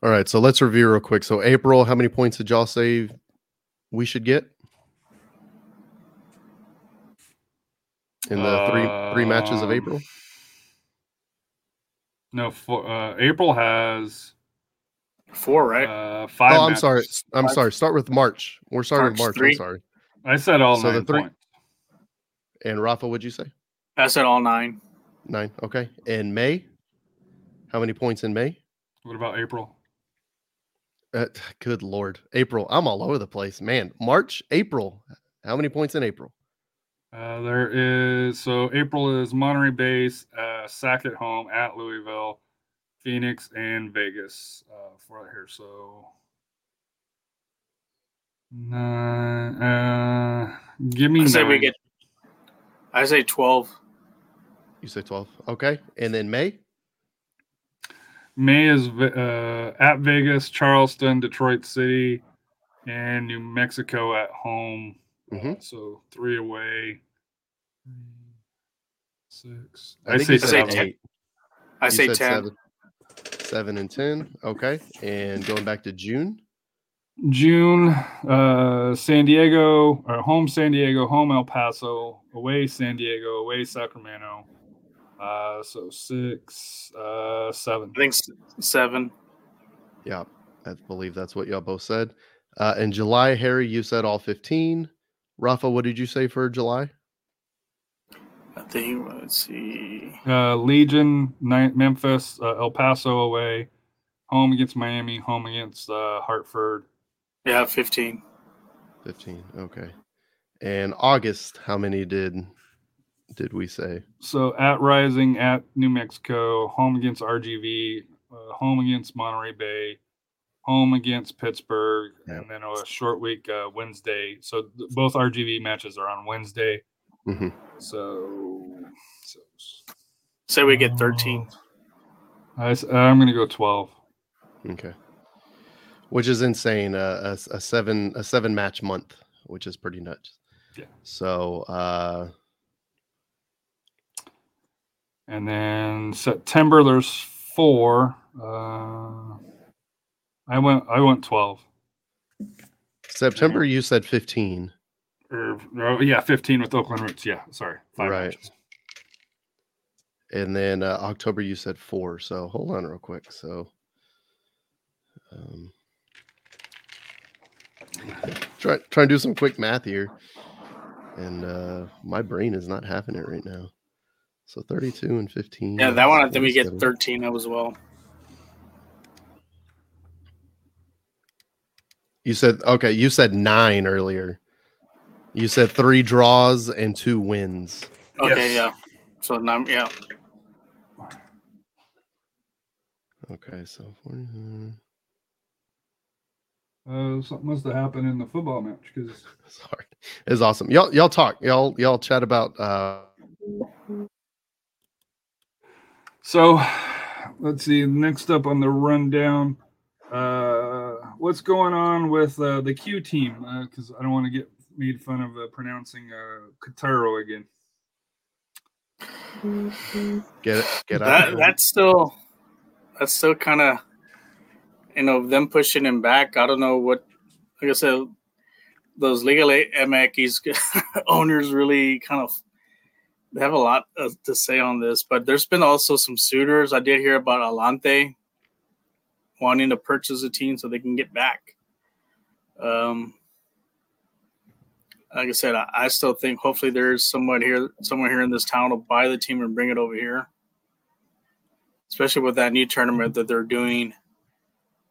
All right, so let's review real quick. So April, how many points did y'all say we should get in the three three matches of Um, April? no, for, uh, April has Four, right? uh, five. Oh, I'm matches. sorry. I'm Five. sorry. Start with March. We're starting with March March. three. I'm sorry. I said all So the three- points. And Rafa, what'd you say? I said all nine. Nine. Okay. And May, how many points in May? What about April? Uh, good lord, April. I'm all over the place, man. March, April. How many points in April? Uh, there is so April is Monterey Bay, uh, Sack at home at Louisville, Phoenix, and Vegas uh, for right here. So nine. Uh, give me I say we get. I say twelve. You say 12. Okay. And then May? May is uh, at Vegas, Charleston, Detroit City, and New Mexico at home. Mhm. Uh, so three away. Six. I I, think say seven. ten. eight. I You say ten. Seven. Seven and 10. Okay. And going back to June. June, uh, San Diego, or home San Diego, home El Paso, away San Diego, away Sacramento. Uh, so six, uh, seven. I think seven. Yeah, I believe that's what y'all both said. Uh, in July, Harry, you said all 15. Rafa, what did you say for July? I think. Let's see. Uh, Legion, Memphis, uh, El Paso away, home against Miami, home against uh, Hartford. Yeah, fifteen. 15. Okay. And August, how many did did we say? So at Rising, at New Mexico, home against RGV, uh, home against Monterey Bay, home against Pittsburgh, Yeah. and then a short week uh, Wednesday. So th- both RGV matches are on Wednesday. Mhm. So, so Say we get thirteen. I, am going to go 12. Okay. Which is insane. Uh, a, s- a seven a seven match month, which is pretty nuts. Yeah. So uh And then September, there's four. Uh, I went. I went 12. September you said 15. Or, oh, yeah, 15 with Oakland Roots. Yeah, sorry, five Right. matches. And then uh, October you said four. So hold on real quick. So um try try and do some quick math here. And uh my brain is not having it right now. So 32 and 15. Yeah, that one. I think we get 47. thirteen as well. You said okay, you said 9 earlier. You said 3 draws and 2 wins. Okay, Yes. yeah. So nine. Yeah. Okay, so 49. Uh, something must have happened in the football match because Sorry. It's awesome. Y'all y'all talk. Y'all y'all chat about uh So, let's see. Next up on the rundown, uh, what's going on with uh, the Q team? Because I don't want to get made fun of uh, pronouncing uh, Kataro again. get it get out. That's still that's still kind of you know them pushing him back. I don't know what. Like I said, those Liga MX owners really kind of they have a lot uh, to say on this. But there's been also some suitors. I did hear about Atlante wanting to purchase a team so they can get back. Um, like I said, I, I still think hopefully there's someone here, someone here in this town will buy the team and bring it over here. Especially with that new tournament that they're doing,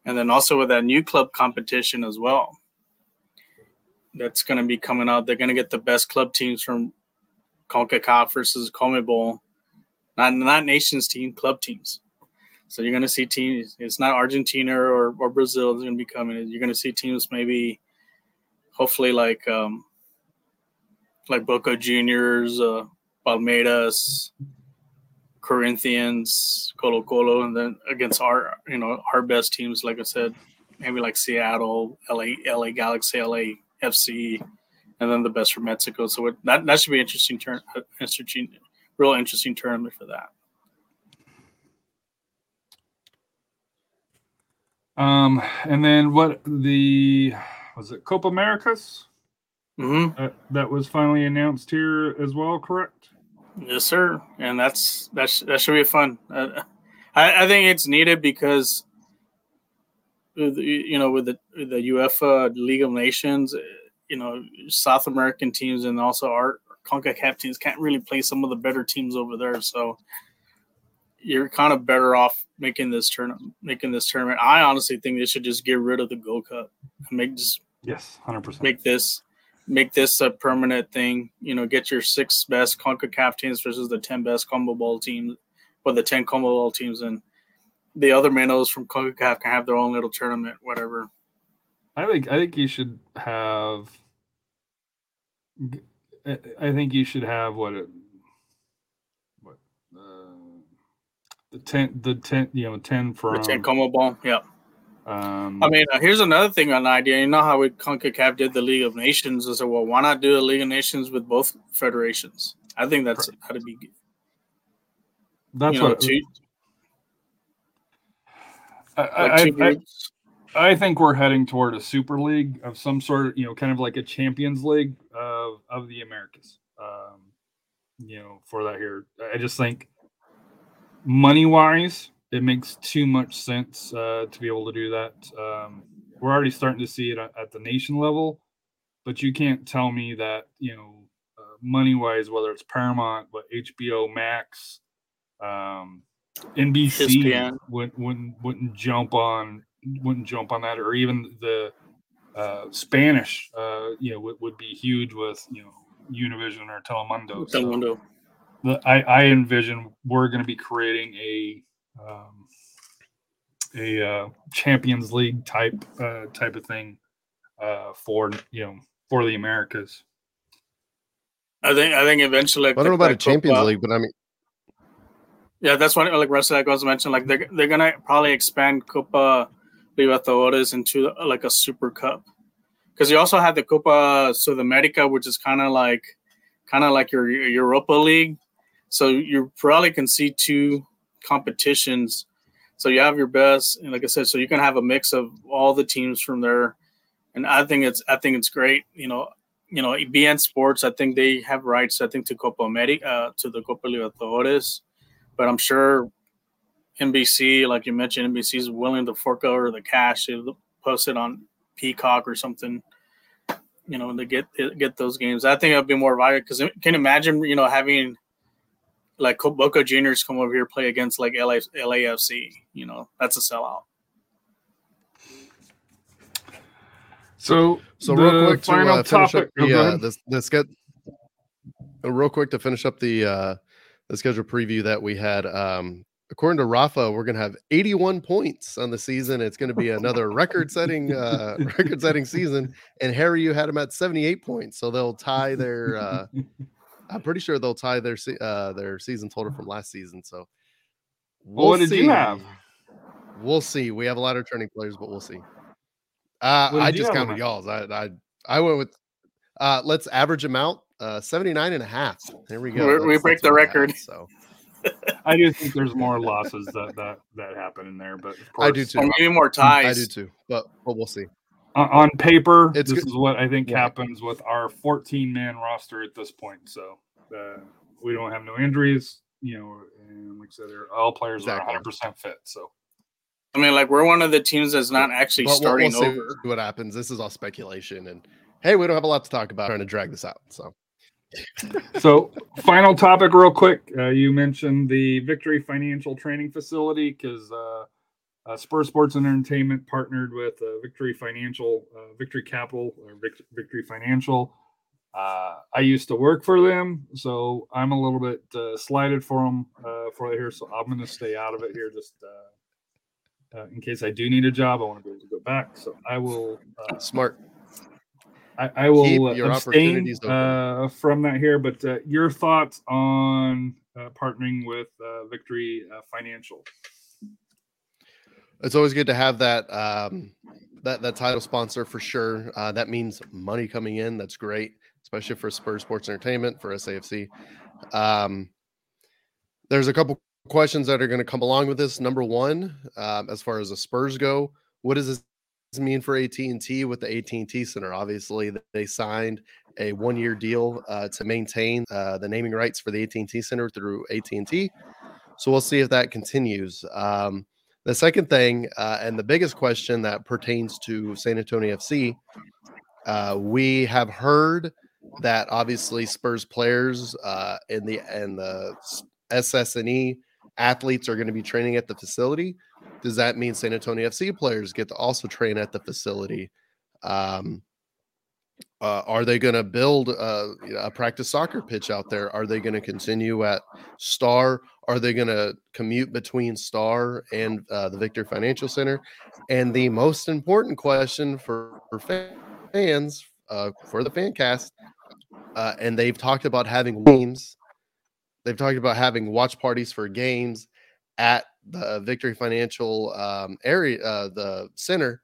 and then also with that new club competition as well. That's going to be coming out. They're going to get the best club teams from CONCACAF versus CONMEBOL, not not nations team, club teams. So you're going to see teams. It's not Argentina or, or Brazil is going to be coming. You're going to see teams maybe, hopefully like um, like Boca Juniors, uh, Palmeiras, Corinthians, Colo Colo, and then against our you know our best teams, like I said, maybe like Seattle, LA, LA Galaxy, LA FC, and then the best from Mexico. So it, that that should be interesting turn, uh, interesting, real interesting tournament for that. Um, and then what the was it Copa Americas hmm uh, that was finally announced here as well? Correct. Yes, sir. And that's that's that should be fun. Uh, I, I think it's needed because you know with the the UEFA League of Nations, you know South American teams and also our Concacaf teams can't really play some of the better teams over there. So you're kind of better off making this tournament. Making this tournament, I honestly think they should just get rid of the Gold Cup and make just Yes, hundred percent. make this make this a permanent thing. You know, get your six best CONCACAF teams versus the ten best CONMEBOL teams, or the ten CONMEBOL teams, and the other minnows from CONCACAF can have their own little tournament, whatever. I think I think you should have. I think you should have what it, what uh, the ten the ten you know ten from The ten CONMEBOL, yeah. Um I mean, uh, here's another thing on the idea. You know how we CONCACAF did the League of Nations? I said, well, why not do a League of Nations with both federations? I think that's how to be. that's you know, what two, I, like I, two I. I think we're heading toward a super league of some sort, you know, kind of like a Champions League of of the Americas. Um, you know, for that here, I just think money wise, it makes too much sense uh, to be able to do that. Um, we're already starting to see it at, the nation level, but you can't tell me that you know, uh, money wise, whether it's Paramount, but HBO Max, um, NBC ESPN. wouldn't wouldn't wouldn't jump on wouldn't jump on that, or even the uh, Spanish, uh, you know, would, would be huge with you know Univision or Telemundo. So Telemundo. the, I, I envision we're going to be creating a um, a uh, Champions League type uh, type of thing uh, for you know for the Americas. I think I think eventually. I don't know about a Champions League, but I mean, Yeah, that's what like Russell like was mentioned. Like they're they're gonna probably expand Copa Libertadores into like a Super Cup because you also have the Copa Sudamerica, which is kind of like kind of like your, your Europa League. So you probably can see two competitions. So you have your best, and like I said, so you can have a mix of all the teams from there. And I think it's I think it's great. You know, you know, beIN Sports. I think they have rights. I think to Copa America, uh, to the Copa Libertadores but I'm sure NBC, like you mentioned, NBC is willing to fork over the cash to post it on Peacock or something, you know, to get get those games. I think it'll be more viable because can you imagine, you know, having like Boca Juniors come over here play against like LA, LAFC, you know, that's a sellout. So so real quick to final uh, finish topic. up the go uh, ahead. this this get uh, real quick to finish up the uh the schedule preview that we had. Um, according to Rafa, we're gonna have 81 points on the season. It's gonna be another record-setting uh record-setting season. And Harry, you had him at 78 points, so they'll tie their. uh I'm pretty sure they'll tie their uh their season total from last season. So Well, what did you have? We'll see. We have a lot of returning players, but we'll see. Uh, I just counted on y'all's. I, I I went with uh let's average them out. Uh 79 and a half. There we go. We- we break the what I had, record. so I do think there's more losses that that that happen in there, but of I do too. Maybe more ties. I do too. But but we'll see. On, on paper, It's this good- is what I think Right. happens with our 14 man roster at this point. So uh, we don't have no injuries, you know, and like I said, they're- all players Exactly. are 100% fit. So I mean, like we're one of the teams that's not actually But we'll- starting we'll see over. what happens. This is all speculation and hey, we don't have a lot to talk about trying to drag this out. So so final topic real quick uh, you mentioned the victory financial training facility because uh, uh, spur sports and entertainment partnered with uh, victory financial uh, victory capital or Vic- victory financial uh, i used to work for them so i'm a little bit uh, slighted for them uh, for here so i'm going to stay out of it here just uh, uh, in case i do need a job i want to be able to go back so i will uh, smart. I, I will your abstain uh, from that here, but uh, your thoughts on uh, partnering with uh, Victory uh, Financial? It's always good to have that um, that that title sponsor for sure. Uh, that means money coming in. That's great, especially for Spurs Sports Entertainment for SAFC. Um, there's a couple questions that are going to come along with this. Number one, um, as far as the Spurs go, what does this mean for AT and T with the AT and T Center? Obviously, they signed a one-year deal uh, to maintain uh, the naming rights for the AT and T Center through AT and T. So we'll see if that continues. Um, the second thing, uh, and the biggest question that pertains to San Antonio FC, uh, we have heard that obviously Spurs players uh, in the and the SSNE athletes are going to be training at the facility. Does that mean San Antonio FC players get to also train at the facility? Um, uh, are they going to build a, a practice soccer pitch out there? Are they going to continue at Star? Are they going to commute between Star and uh, the Victor Financial Center? And the most important question for, for fans, uh, for the fan cast, uh, and they've talked about having games. They've talked about having watch parties for games at the Victory Financial um, area, uh, the center.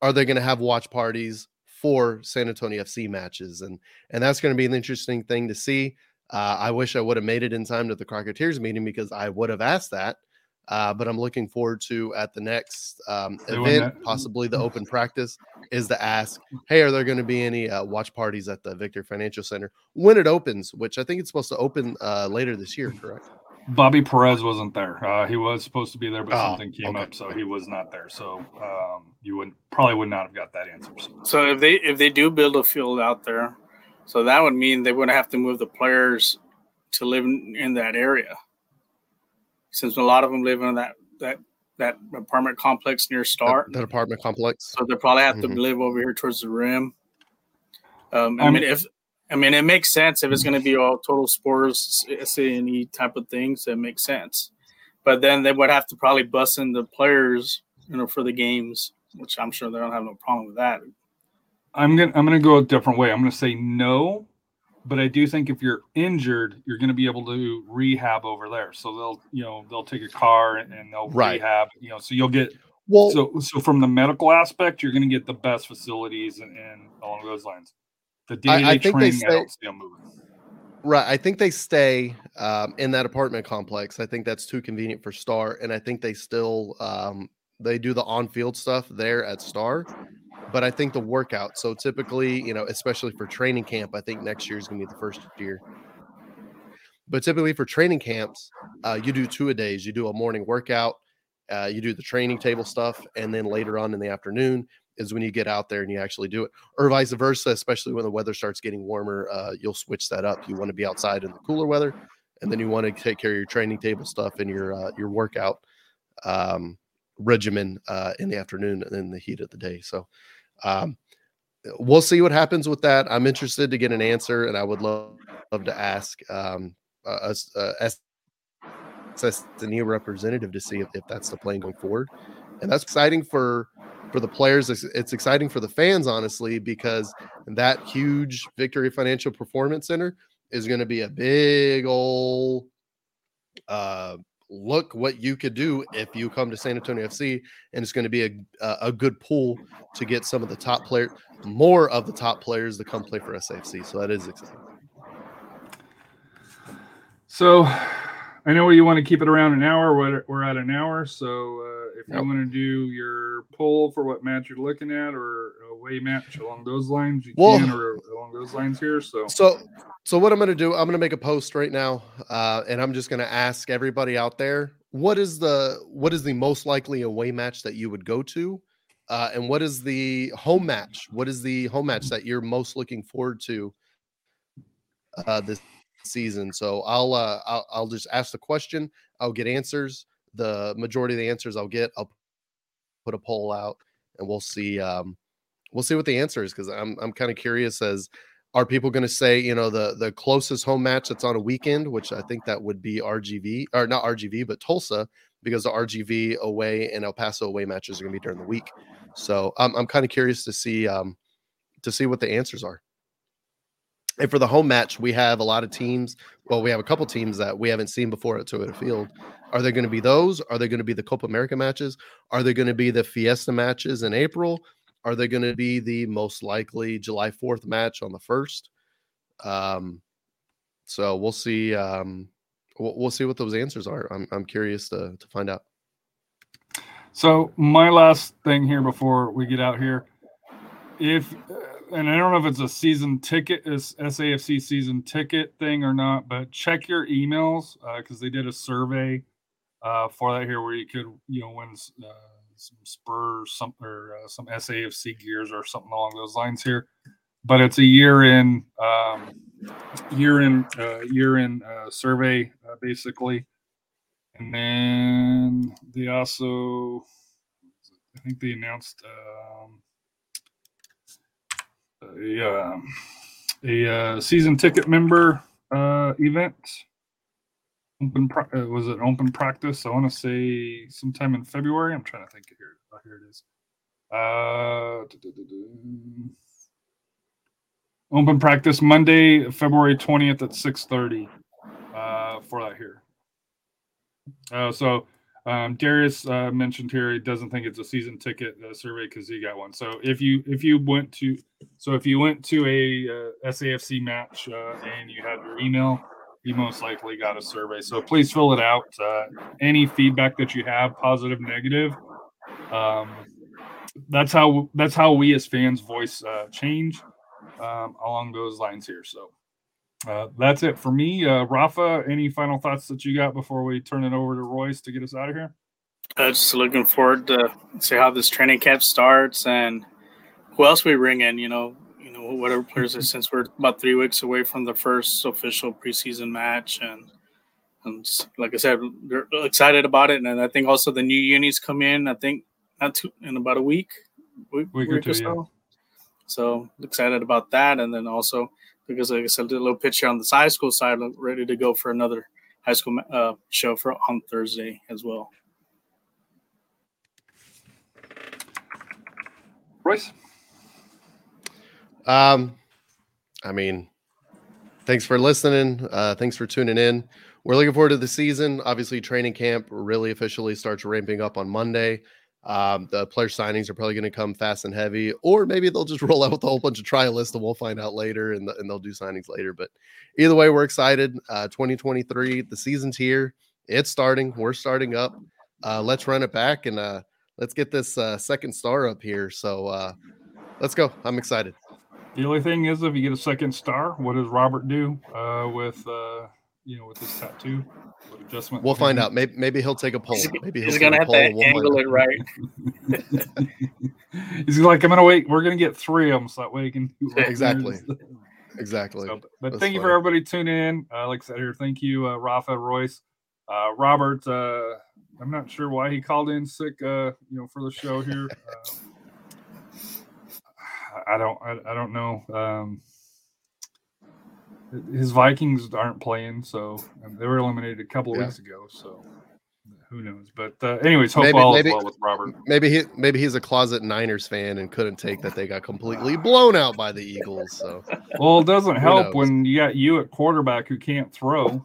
Are they going to have watch parties for San Antonio FC matches? And and that's going to be an interesting thing to see. Uh, I wish I would have made it in time to the Crocketeers meeting because I would have asked that. Uh, but I'm looking forward to at the next um, event, possibly the open practice, is to ask, hey, are there going to be any uh, watch parties at the Victor Financial Center when it opens? Which I think it's supposed to open uh, later this year, correct? Bobby Perez wasn't there. Uh, he was supposed to be there, but Oh, something came okay. up, so he was not there. So um, you would probably would not have got that answer. So. So if they if they do build a field out there, so that would mean they wouldn't have to move the players to live in, in that area, since a lot of them live in that that that apartment complex near Star. That, that apartment complex. So they probably have Mhm. to live over here towards the rim. Um, I Um, mean, if I mean, it makes sense if it's going to be all total sports, SANE type of things. It makes sense, but then they would have to probably bus in the players, you know, for the games, which I'm sure they don't have no problem with that. I'm gonna I'm gonna go a different way. I'm gonna say no, but I do think if you're injured, you're gonna be able to rehab over there. So they'll you know they'll take a car and, and they'll Right. rehab. You know, so you'll get Well, so so from the medical aspect, you're gonna get the best facilities and, and along those lines. The I- I day-to-day think they training, I say- don't see them moving. Right. I think they stay um, in that apartment complex. I think that's too convenient for Star, and I think they still um, they do the on-field stuff there at Star. But I think the workout. So typically, you know, especially for training camp, I think next year is going to be the first year. But typically for training camps, uh, you do two a days. You do a morning workout, uh, you do the training table stuff, and then later on in the afternoon is when you get out there and you actually do it or vice versa, especially when the weather starts getting warmer. Uh, you'll switch that up. You want to be outside in the cooler weather, and then you want to take care of your training table stuff and your uh, your workout um, regimen uh, in the afternoon and in the heat of the day. So um, we'll see what happens with that. I'm interested to get an answer, and I would love, love to ask um, a, a, a representative to see if, if that's the plan going forward. And that's exciting for for the players. It's, exciting for the fans, honestly, because that huge Victory Financial Performance Center is going to be a big old uh, look what you could do if you come to San Antonio FC, and it's going to be a a a good pool to get some of the top player, more of the top players to come play for SAFC. So that is exciting. So I know you want to keep it around an hour. We're, we're at an hour. So uh, if Yep. you want to do your poll for what match you're looking at or a away match along those lines, you Well- can or along those lines here. So So, so what I'm going to do, I'm going to make a post right now, uh, and I'm just going to ask everybody out there, what is the what is the most likely away match that you would go to, uh, and what is the home match? What is the home match that you're most looking forward to uh, this season? So I'll, uh, I'll I'll just ask the question. I'll get answers. The majority of the answers I'll get, I'll put a poll out, and we'll see. Um, we'll see what the answer is because I'm I'm kind of curious as are people going to say you know the the closest home match that's on a weekend which i think that would be rgv or not rgv but tulsa because the rgv away and el paso away matches are going to be during the week so i'm, I'm kind of curious to see um to see what the answers are and for the home match we have a lot of teams well we have a couple teams that we haven't seen before at toyota field are there going to be those are there going to be the copa america matches are there going to be the fiesta matches in april are they going to be the most likely July 4th match on the first? Um, so we'll see. Um, we'll, we'll see what those answers are. I'm, I'm curious to, to find out. So my last thing here before we get out here, if and I don't know if it's a season ticket, is SAFC season ticket thing or not, but check your emails because they did a survey uh, for that here where you could you know win uh, some Spurs some or uh, some SAFC gears or something along those lines here. But it's a year in um, year in uh, year in uh, survey uh, basically. And then they also, I think they announced um, a, uh, a uh, season ticket member uh, event. Open uh, was it open practice? I want to say sometime in February. I'm trying to think of here. Oh, here it is. Uh, open practice Monday, February 20th at 6:30 uh, for that here. Uh, so um, Darius uh, mentioned here he doesn't think it's a season ticket uh, survey because he got one. So if you if you went to so if you went to a uh, SAFC match uh, and you had your email you most likely got a survey. So please fill it out. Uh, any feedback that you have, positive, negative, um, that's how that's how we as fans voice uh, change um, along those lines here. So uh, that's it for me. Uh, Rafa, any final thoughts that you got before we turn it over to Royce to get us out of here? Uh, just looking forward to see how this training camp starts and who else we bring in. You know, you know whatever players. since we're about three weeks away from the first official preseason match, and and just, like I said, we're excited about it. And I think also the new unis come in. I think not too in about a week, week, Week or two, yeah. so. So excited about that, and then also because like I said, did a little picture on the high school side, look ready to go for another high school uh, show for on Thursday as well. Royce? Um, I mean, thanks for listening. Uh, thanks for tuning in. We're looking forward to the season. Obviously, training camp really officially starts ramping up on Monday. Um, the player signings are probably going to come fast and heavy, or maybe they'll just roll out with a whole bunch of trial lists and we'll find out later and, and they'll do signings later. But either way, we're excited. Uh, 2023, the season's here. It's starting. We're starting up. Uh, let's run it back and uh, let's get this uh, second star up here. So uh, let's go. I'm excited. The only thing is, if you get a second star, what does Robert do uh, with uh, you know with this tattoo? What adjustment? We'll find out. Maybe maybe he'll take a poll. He's, Maybe he's gonna have to and we'll find angle it right. He's like, I'm gonna wait. We're gonna get three of them, so that way he can do like Exactly. Exactly. So, but That's thank you for everybody tuning in. Uh, like I said here, thank you, uh, Rafa, Royce, uh, Robert. Uh, I'm not sure why he called in sick, uh, you know, for the show here. Uh, I don't, I, I don't know. Um, his Vikings aren't playing, so and they were eliminated a couple of Yeah. weeks ago. So who knows? But uh, anyways, hope Maybe- all maybe- well with Robert. Maybe he maybe he's a closet Niners fan and couldn't take that they got completely blown out by the Eagles. So Well, it doesn't help when you got you at quarterback who can't throw.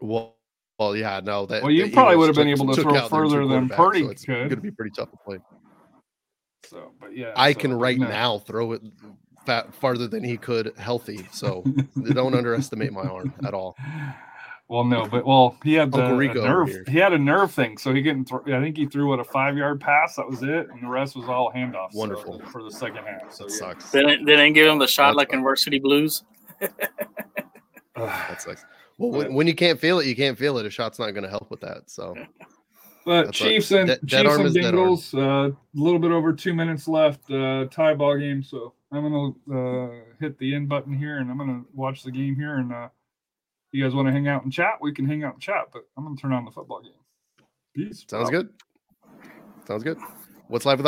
well, well yeah, no. That Well, you probably would have been able to throw out their two further than Purdy so it's going to be pretty tough to play. So, but yeah, I so, can right no. now throw it fat, farther than he could healthy. So don't underestimate my arm at all. Well, no, but well, he had the a Rico nerve. He had a nerve thing, so he couldn't. Throw, I think he threw what a five yard pass. That was it, and the rest was all handoffs. so, Wonderful. for the second half. So That yeah. sucks. They didn't, they didn't give him the shot That's like fine. in Varsity Blues. Ugh. That sucks. Well, when, when you can't feel it, you can't feel it. A shot's not going to help with that. So But That's what- Chiefs and dead- dead Chiefs and is dead arm. Bengals. uh, A little bit over two minutes left. Uh, tie ball game. So I'm gonna uh, hit the end button here, and I'm gonna watch the game here. And uh, you guys want to hang out and chat? We can hang out and chat. But I'm gonna turn on the football game. Peace. sounds Out. good. Sounds good. What's live with